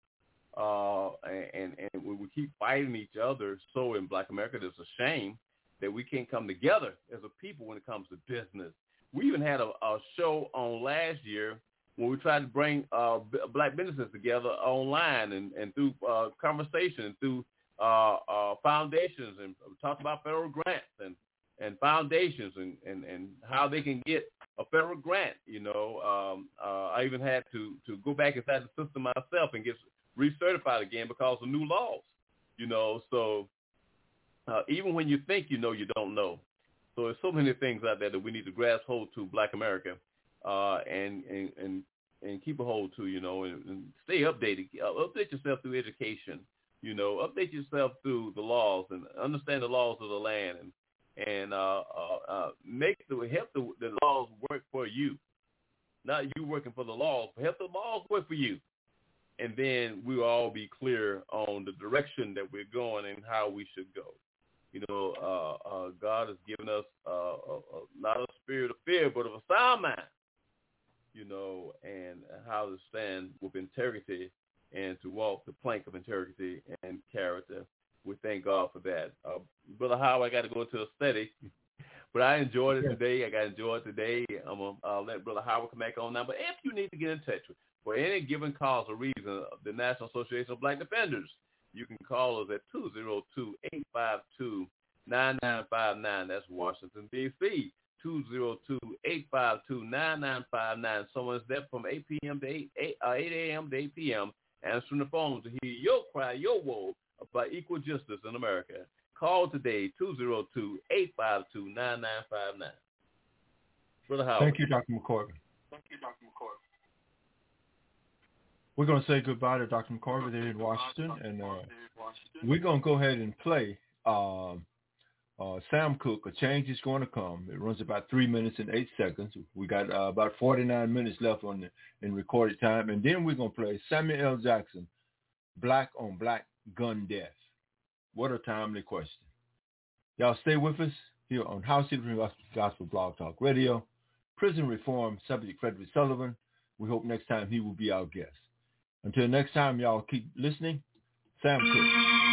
uh, and and we, keep fighting each other. So in Black America, it's a shame that we can't come together as a people when it comes to business. We even had a, a show on last year when we tried to bring uh, b- black businesses together online and, and through uh, conversation and through uh, uh, foundations and talked about federal grants and, and foundations and, and, and how they can get a federal grant. You know, um, uh, I even had to, to go back inside the system myself and get recertified again because of new laws. You know, so uh, even when you think you know, you don't know. So there's so many things out there that we need to grasp hold to, Black America, uh, and, and and and keep a hold to, you know, and, and stay updated. Uh, update yourself through education. You know, update yourself through the laws and understand the laws of the land and and uh, uh, uh, make the help the, the laws work for you, not you working for the laws, but help the laws work for you and then we'll all be clear on the direction that we're going and how we should go. You know, uh, uh, God has given us uh, a, a, not a spirit of fear, but of a sound mind. You know, and how to stand with integrity and to walk the plank of integrity and character. We thank God for that. Uh, Brother Howard, I got to go to a study, but I enjoyed it today. I got to enjoy it today. I'm gonna uh, let Brother Howard come back on now. But if you need to get in touch with for any given cause or reason, the National Association of Black Defenders, you can call us at 202-852-9959. That's Washington, D.C. 202-852-9959. Someone's there from 8 p.m. to 8, 8, uh, 8 a.m. to 8 p.m. answering the phone to hear your cry, your woe about equal justice in America. Call today, 202-852-9959. Brother Howard. Thank you, Dr. McCorvin. Thank you, Dr. McCorvin. We're going to say goodbye to Dr. McCorvin there in Washington, and uh, we're going to go ahead and play um, uh, Sam Cooke, A Change is Going to Come. It runs about three minutes and eight seconds. We got uh, about 49 minutes left on the, in recorded time, and then we're going to play Samuel L. Jackson, Black on Black Gun Death. What a timely question. Y'all stay with us here on House City Gospel Blog Talk Radio. Prison Reform subject Fredrick Sullivan. We hope next time he will be our guest. Until next time, y'all keep listening. Sam Cooke.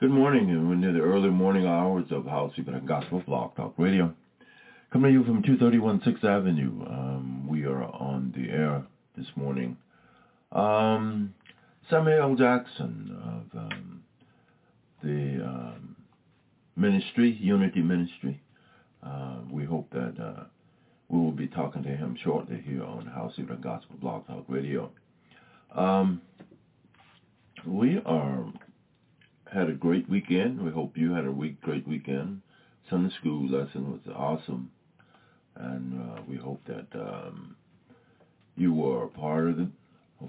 Good morning, and we're near the early morning hours of House and Gospel Blog Talk Radio. Coming to you from 231 6th Avenue. Um, we are on the air this morning. Um, Samuel Jackson of um, the um, ministry, Unity Ministry. Uh, we hope that uh, we will be talking to him shortly here on House People the Gospel Blog Talk Radio. Um, we are had a great weekend. We hope you had a week, great weekend. Sunday school lesson was awesome, and uh, we hope that um, you were a part of of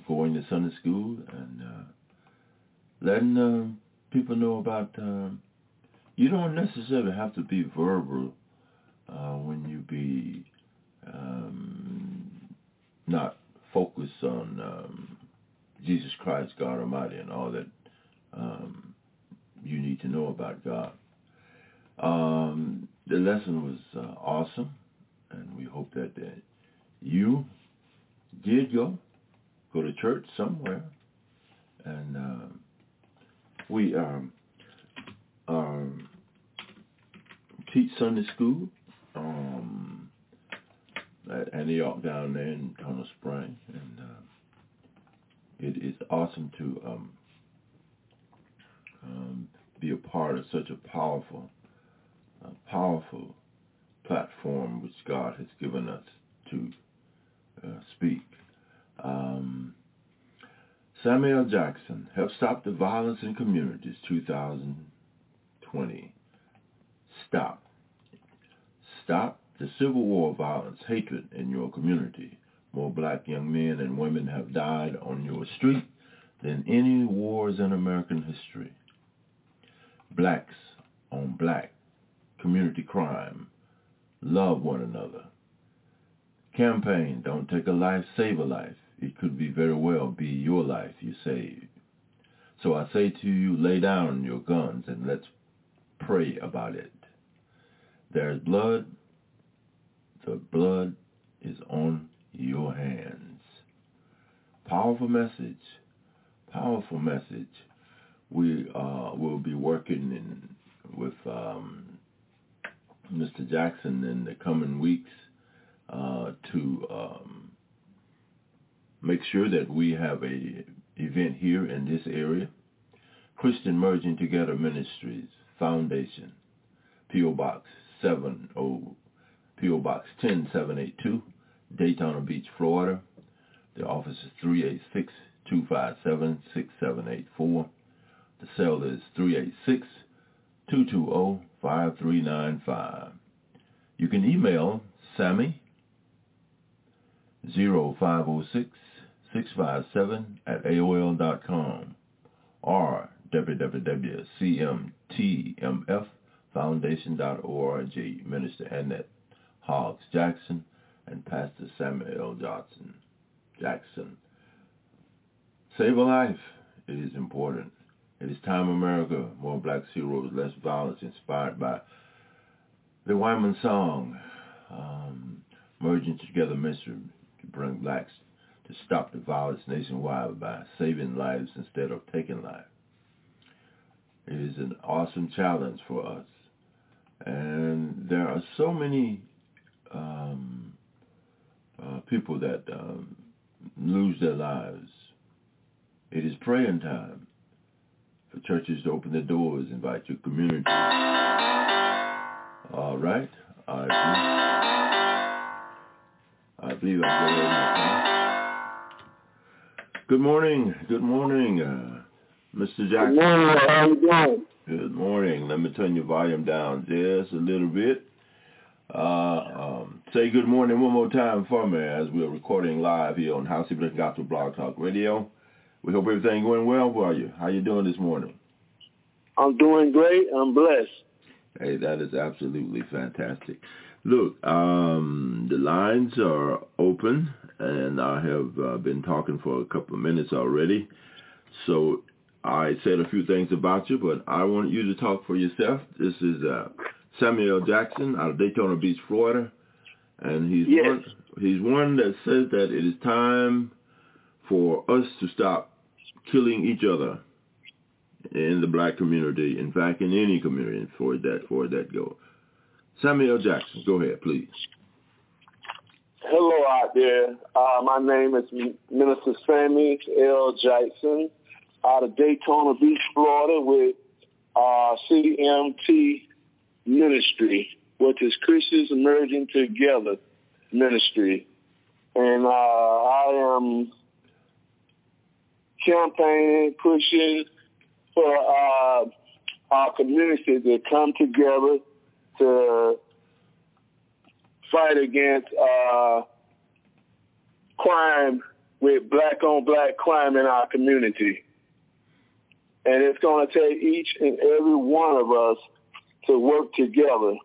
going to Sunday school and uh, letting uh, people know about. Uh, you don't necessarily have to be verbal uh, when you be um, not focused on um, Jesus Christ, God Almighty, and all that. Um, you need to know about God. Um, the lesson was uh, awesome, and we hope that you did go, go to church somewhere, and uh, we um, um, teach Sunday school um, at Antioch down there in Tunnel Spring, and uh, it is awesome to um, um, be a part of such a powerful, uh, powerful platform which God has given us to uh, speak. Um, Samuel Jackson, Help Stop the Violence in Communities 2020. Stop. Stop the civil war violence, hatred in your community. More black young men and women have died on your street than any wars in American history blacks on black, community crime, love one another. Campaign, don't take a life, save a life. It could be very well be your life you save. So I say to you, lay down your guns and let's pray about it. There's blood, the blood is on your hands. Powerful message. Powerful message. We uh, will be working in, with um, Mr. Jackson in the coming weeks uh, to um, make sure that we have a event here in this area. Christian Merging Together Ministries Foundation, P.O. Box 70, P.O. Box 10782, Daytona Beach, Florida. The office is 386-257-6784. The cell is 386-220-5395. You can email Sammy 0506 657 at AOL.com or www.cmtmffoundation.org. Minister Annette Hoggs Jackson and Pastor Samuel Johnson Jackson. Save a life. It is important. It is time America, more black heroes, less violence, inspired by the Wyman song, um, merging together ministry to bring blacks to stop the violence nationwide by saving lives instead of taking lives. It is an awesome challenge for us. And there are so many um, uh, people that um, lose their lives. It is praying time for churches to open their doors, invite your community. All right. I believe, I'm going Good morning. Good morning, uh, Mr. Jackson. Good morning. How you doing? Good morning. Let me turn your volume down just a little bit. Uh, um, say good morning one more time for me as we're recording live here on House of Gospel Blog Talk Radio. We hope everything going well for you. How you doing this morning? I'm doing great. I'm blessed. Hey, that is absolutely fantastic. Look, um, the lines are open, and I have uh, been talking for a couple of minutes already. So I said a few things about you, but I want you to talk for yourself. This is uh, Samuel Jackson out of Daytona Beach, Florida, and he's yes. one he's one that says that it is time for us to stop killing each other in the black community. In fact, in any community, for that for that go. Samuel Jackson, go ahead, please. Hello out there. Uh, my name is Minister Sammy L. Jackson out of Daytona Beach, Florida, with uh, CMT Ministry, which is Christians Emerging Together Ministry. And uh, I am campaigning, pushing for uh, our community to come together to fight against uh, crime with black on black crime in our community. And it's going to take each and every one of us to work together.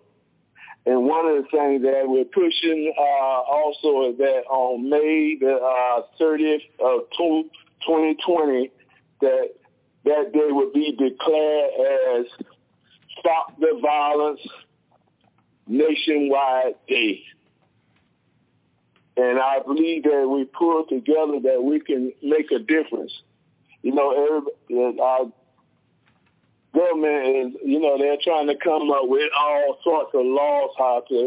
And one of the things that we're pushing uh, also is that on May the uh, 30th of 2020, that that day would be declared as Stop the Violence Nationwide Day. And I believe that we pull together that we can make a difference. You know, every, our government is, you know, they're trying to come up with all sorts of laws how to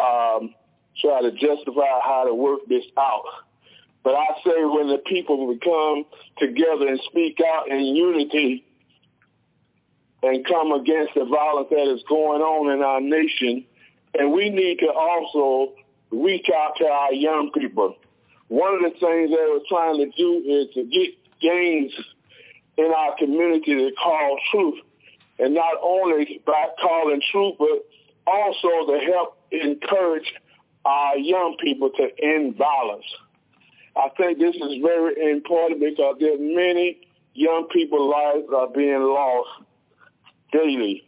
um, try to justify how to work this out. But I say when the people would come together and speak out in unity and come against the violence that is going on in our nation, and we need to also reach out to our young people. One of the things that we're trying to do is to get gangs in our community to call truth, and not only by calling truth, but also to help encourage our young people to end violence. I think this is very important because there are many young people's lives are being lost daily,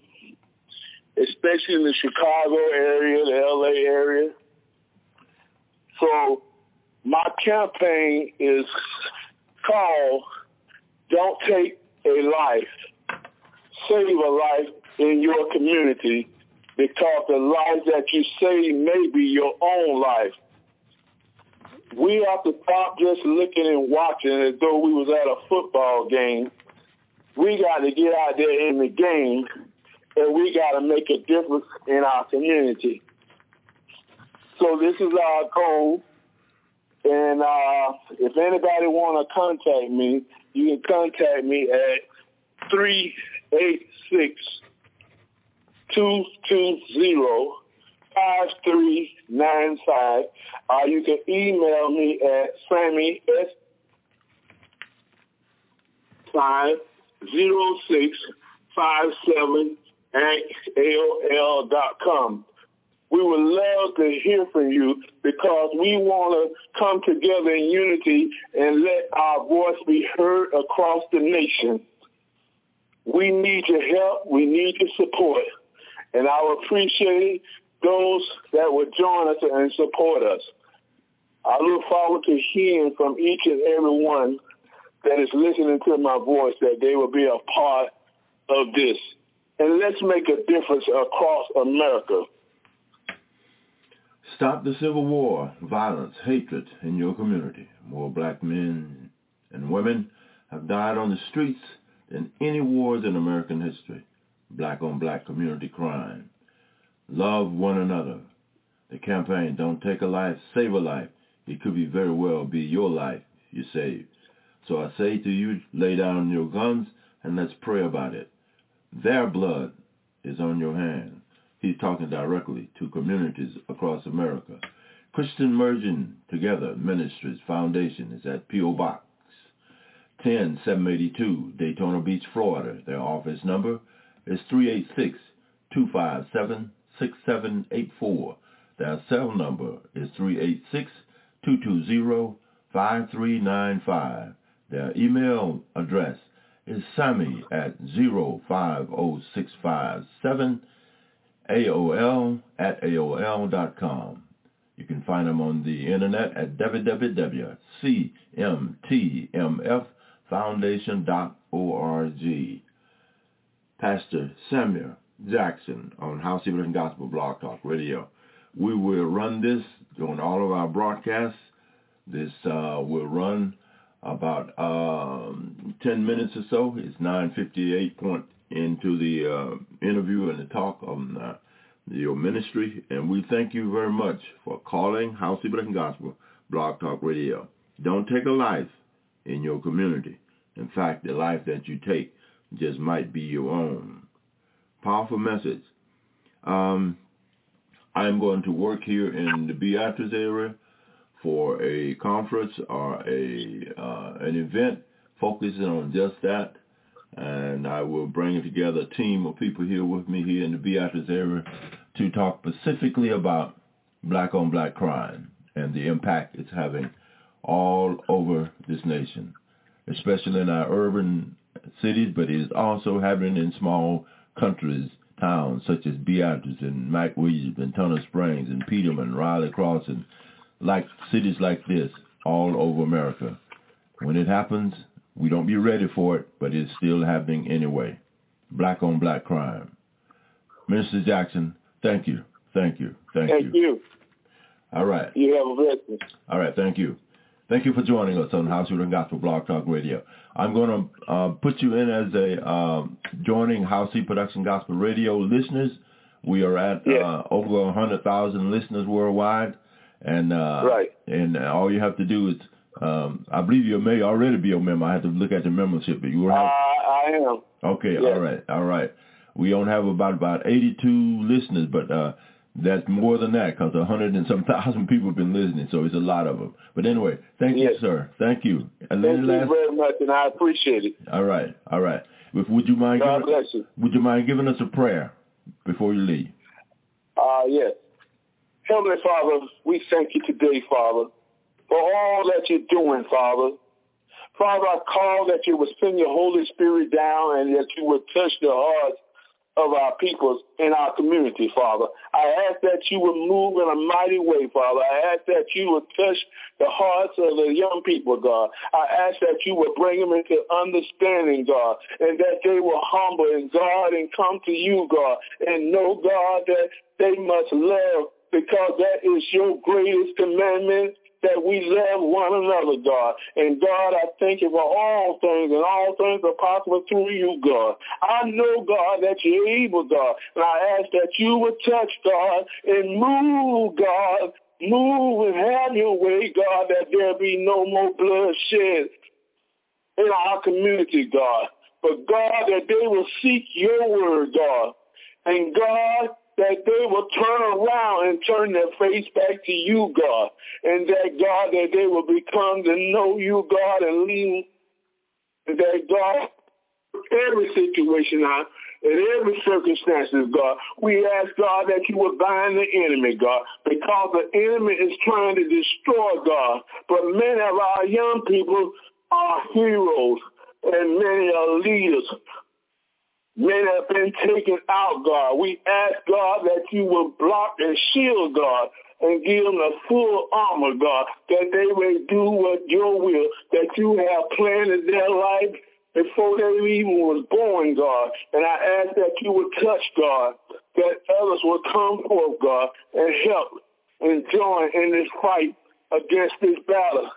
especially in the Chicago area, the LA area. So my campaign is called Don't Take a Life, Save a Life in Your Community because the life that you save may be your own life. We have to stop just looking and watching as though we was at a football game. We got to get out there in the game, and we got to make a difference in our community. So this is our goal. And uh, if anybody want to contact me, you can contact me at 386 220 5395. Uh, you can email me at Sammy S. 50657 at AOL dot com. We would love to hear from you because we want to come together in unity and let our voice be heard across the nation. We need your help. We need your support. And I would appreciate those that would join us and support us. I look forward to hearing from each and every one that is listening to my voice that they will be a part of this. And let's make a difference across America. Stop the civil war, violence, hatred in your community. More black men and women have died on the streets than any wars in American history. Black on black community crime. Love one another. The campaign, don't take a life, save a life. It could be very well be your life you save. So I say to you, lay down your guns and let's pray about it. Their blood is on your hands. He's talking directly to communities across America. Christian Merging Together Ministries Foundation is at P.O. Box 10782, Daytona Beach, Florida. Their office number is 386-257-6784. Their cell number is 386-220-5395. Their email address is sammy at 05065 AOL at AOL.com. You can find him on the internet at www.cmtmffoundation.org. Pastor Samuel Jackson on House Evening Gospel Blog Talk Radio. We will run this during all of our broadcasts. This uh, will run about um, 10 minutes or so. It's 9.58 point into the uh, interview and the talk on uh, your ministry. And we thank you very much for calling House of Blessing Gospel Blog Talk Radio. Don't take a life in your community. In fact, the life that you take just might be your own. Powerful message. Um, I'm going to work here in the Beatrice area for a conference or a uh, an event focusing on just that. And I will bring together a team of people here with me here in the Beatrice area to talk specifically about black on black crime and the impact it's having all over this nation, especially in our urban cities, but it is also happening in small countries, towns such as Beatrice and McWilliams and Tunnel Springs and Peterman, Riley Crossing, like cities like this all over America. When it happens, we don't be ready for it, but it's still happening anyway. Black on black crime. Minister Jackson, thank you. Thank you. Thank, you. Thank you. you. All right. You have a blessing. All right. Thank you. Thank you for joining us on House Children Gospel Blog Talk Radio. I'm going to uh, put you in as a um, joining House Production Gospel Radio listeners. We are at Yes. uh, over 100,000 listeners worldwide. And uh, Right. and all you have to do is, um, I believe you may already be a member. I have to look at your membership, but you will have I, I am. Okay, Yes. all right, all right. We don't have about about 82 listeners, but uh, that's more than that because a hundred and some thousand people have been listening, so it's a lot of them. But anyway, thank you, sir. Thank you. And Thank you last, very much, and I appreciate it. all right, all right. Would you mind? God Giving, bless you. would you mind giving us a prayer before you leave? Uh, yes. Heavenly Father, we thank you today, Father, for all that you're doing, Father. Father, I call that you would send your Holy Spirit down and that you would touch the hearts of our people in our community, Father. I ask that you would move in a mighty way, Father. I ask that you would touch the hearts of the young people, God. I ask that you would bring them into understanding, God, and that they will humble in God and come to you, God, and know, God, that they must love because that is your greatest commandment that we love one another, God. And God, I thank you for all things, and all things are possible through you, God. I know, God, that you're able, God. And I ask that you would touch, God, and move, God. Move and have your way, God, that there be no more bloodshed in our community, God. But God, that they will seek your word, God. And God, that they will turn around and turn their face back to you, God. And that, God, that they will become to know you, God, and lean, that, God, every situation out, in every circumstances, God, we ask, God, that you would bind the enemy, God, because the enemy is trying to destroy, God. But many of our young people are heroes, and many are leaders Many have been taken out, God. We ask, God, that you will block and shield, God, and give them a full armor, God, that they may do what your will, that you have planned in their life before they even was born, God. And I ask that you would touch, God, that others will come forth, God, and help and join in this fight against this battle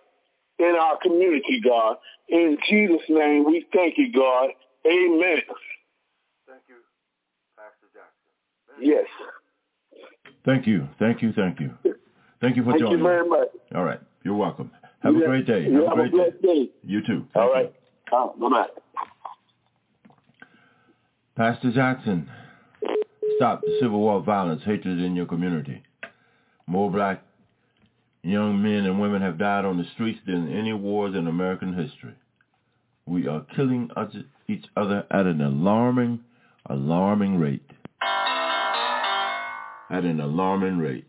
in our community, God. In Jesus' name, we thank you, God. Amen. Yes. Thank you. Thank you. Thank you. Thank you for Thank joining. you very much. All right. You're welcome. Have a great day. You Have a great blessed day. You too. All Thank right. Oh, bye-bye. Pastor Jackson, stop the civil war violence, hatred in your community. More black young men and women have died on the streets than any wars in American history. We are killing each other at an alarming, alarming rate. At an alarming rate.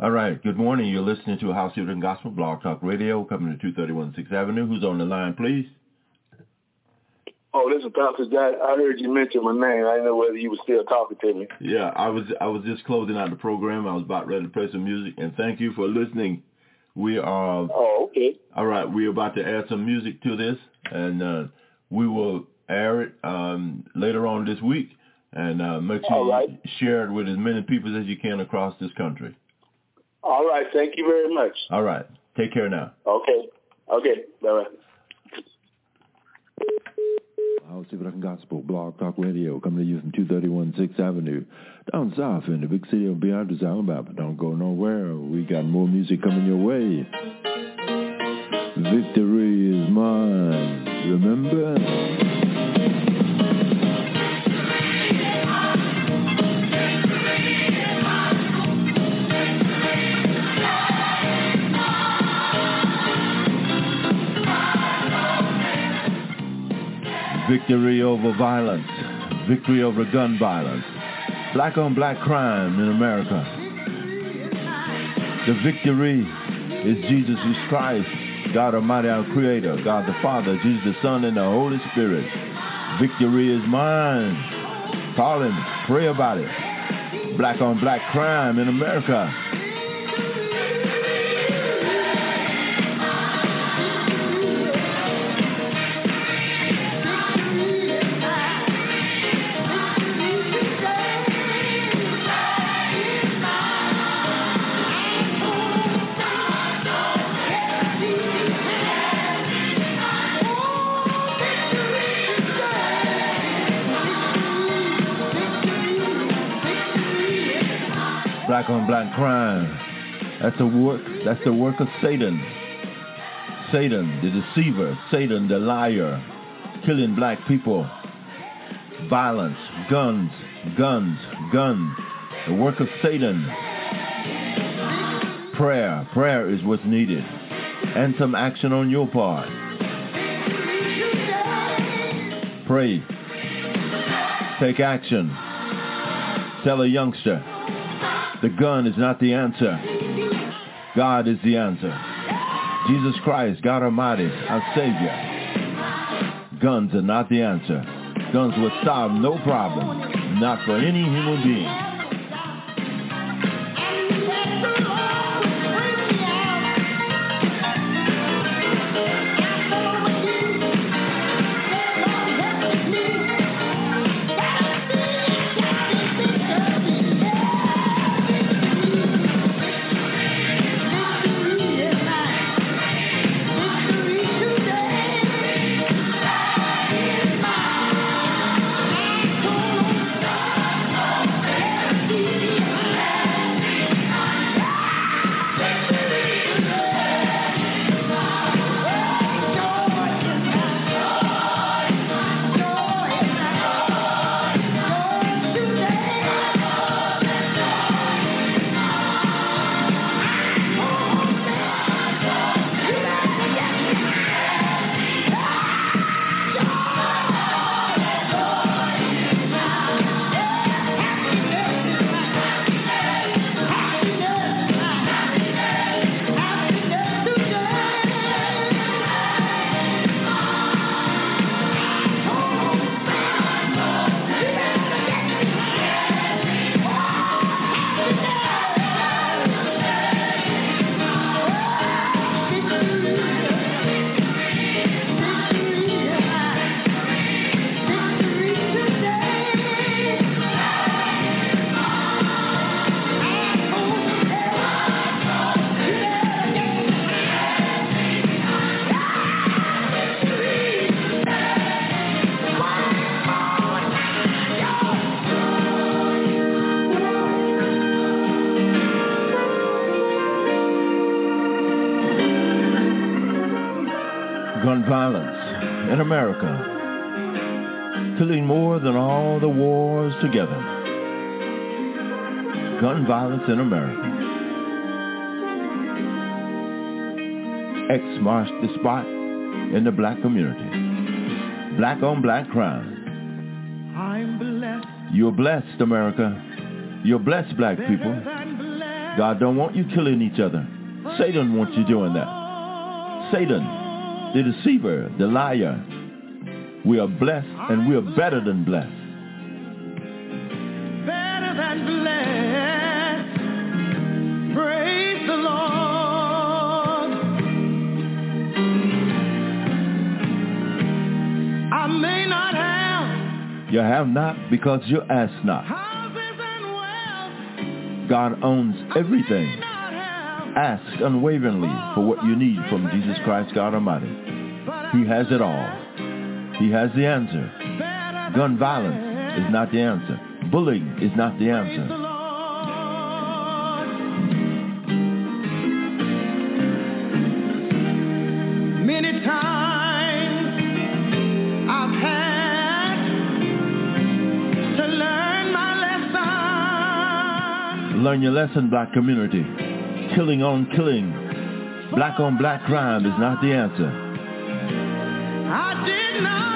All right. Good morning. You're listening to House Children Gospel Blog Talk Radio, coming to 231 6th Avenue. Who's on the line, please? Oh, this is Pastor Jack. I heard you mention my name. I didn't know whether you were still talking to me. Yeah, I was I was just closing out the program. I was about ready to play some music, and thank you for listening. We are Oh, okay. all right. We're about to add some music to this, and uh, we will air it um, later on this week, and uh, make sure All right. you share it with as many people as you can across this country. All right. Thank you very much. All right. Take care now. Okay. Okay. Bye-bye. House of Gospel Blog Talk Radio coming to you from 231 6th Avenue down south in the big city of Beatrice, Alabama. Don't go nowhere. We got more music coming your way. Victory is mine. Remember? Victory over violence. Victory over gun violence. Black on black crime in America. The victory is Jesus Christ, God Almighty, our Creator, God the Father, Jesus the Son, and the Holy Spirit. Victory is mine. Call him. Pray about it. Black on black crime in America. Black on black crime. That's the work. That's the work of Satan. Satan, the deceiver. Satan, the liar, killing black people. Violence, guns, guns, guns. The work of Satan. Prayer, prayer is what's needed, and some action on your part. Pray. Take action. Tell a youngster, the gun is not the answer. God is the answer. Jesus Christ, God Almighty, our Savior. Guns are not the answer. Guns would solve no problem, not for any human being. America, killing more than all the wars together. Gun violence in America. X marks the spot in the black community. Black on black crime. I'm blessed. You're blessed, America. You're blessed, black people. God don't want you killing each other. Satan wants you doing that. Satan, the deceiver, the liar. We are blessed and we are better than blessed. Better than blessed. Praise the Lord. I may not have You have not because you ask not. houses and wealth. God owns everything. Ask unwaveringly for what you need from Jesus Christ God Almighty. He has it all. He has the answer. Gun violence is not the answer. Bullying is not the answer. Many times I've had to learn my lesson. Learn your lesson, black community. Killing on killing. Black on black crime is not the answer. I did not appreciate my blessing.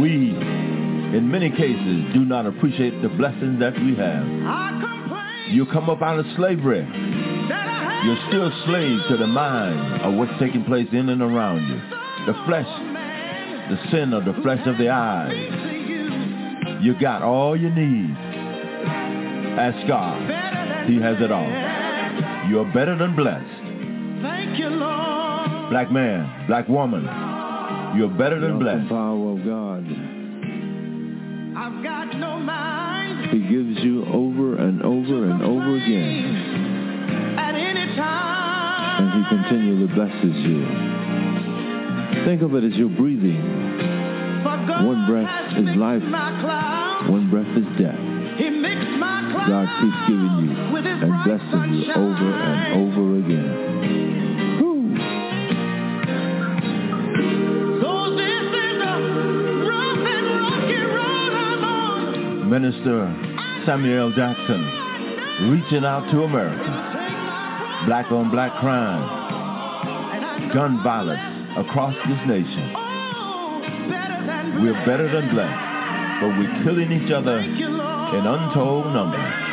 We, in many cases, do not appreciate the blessings that we have. You come up out of slavery. that I had You're still slaves to the mind of what's taking place in and around you. The flesh, the sin of the flesh of the eyes. you You got all you need. Ask God. He has it all. You're better than blessed. Thank you, Lord. Black man, black woman, you're better than blessed. The blessed. power of God. I've got no mind He gives you over and over and over again. at any time. And he continually blesses you. Think of it as you're breathing. One breath is life. One breath is death. He mixed my God keeps giving you and blessing you over and over again. Minister Samuel Jackson reaching out to America. Black on black crime, gun violence across this nation. We're better than blessed, but we're killing each other in untold numbers.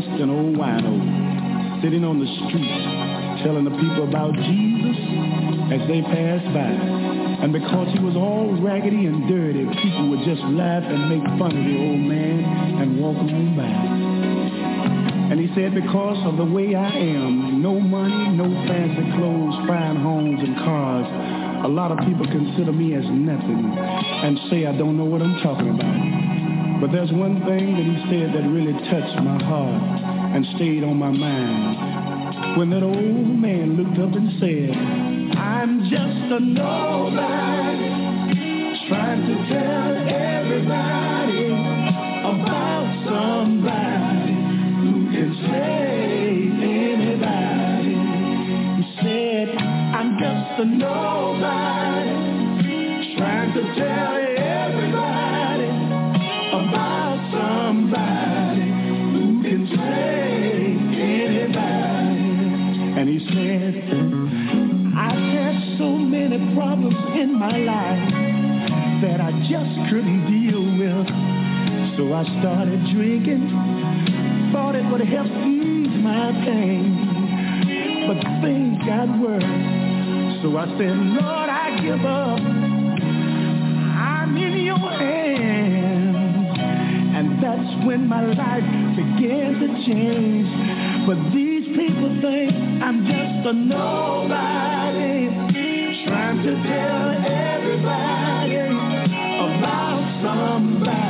Just an old wino sitting on the street telling the people about Jesus as they passed by. And because he was all raggedy and dirty, people would just laugh and make fun of the old man and walk on by. And he said, because of the way I am, no money, no fancy clothes, fine homes and cars, a lot of people consider me as nothing and say I don't know what I'm talking about. But there's one thing that he said that really touched my heart and stayed on my mind. When that old man looked up and said, I'm just a nobody trying to tell everybody about somebody who can save anybody. He said, I'm just a nobody trying to tell said, I've had so many problems in my life that I just couldn't deal with. So I started drinking, thought it would help ease my pain. But things got worse. So I said, Lord, I give up. I'm in your hands. And that's when my life began to change. But these A nobody trying to tell everybody about somebody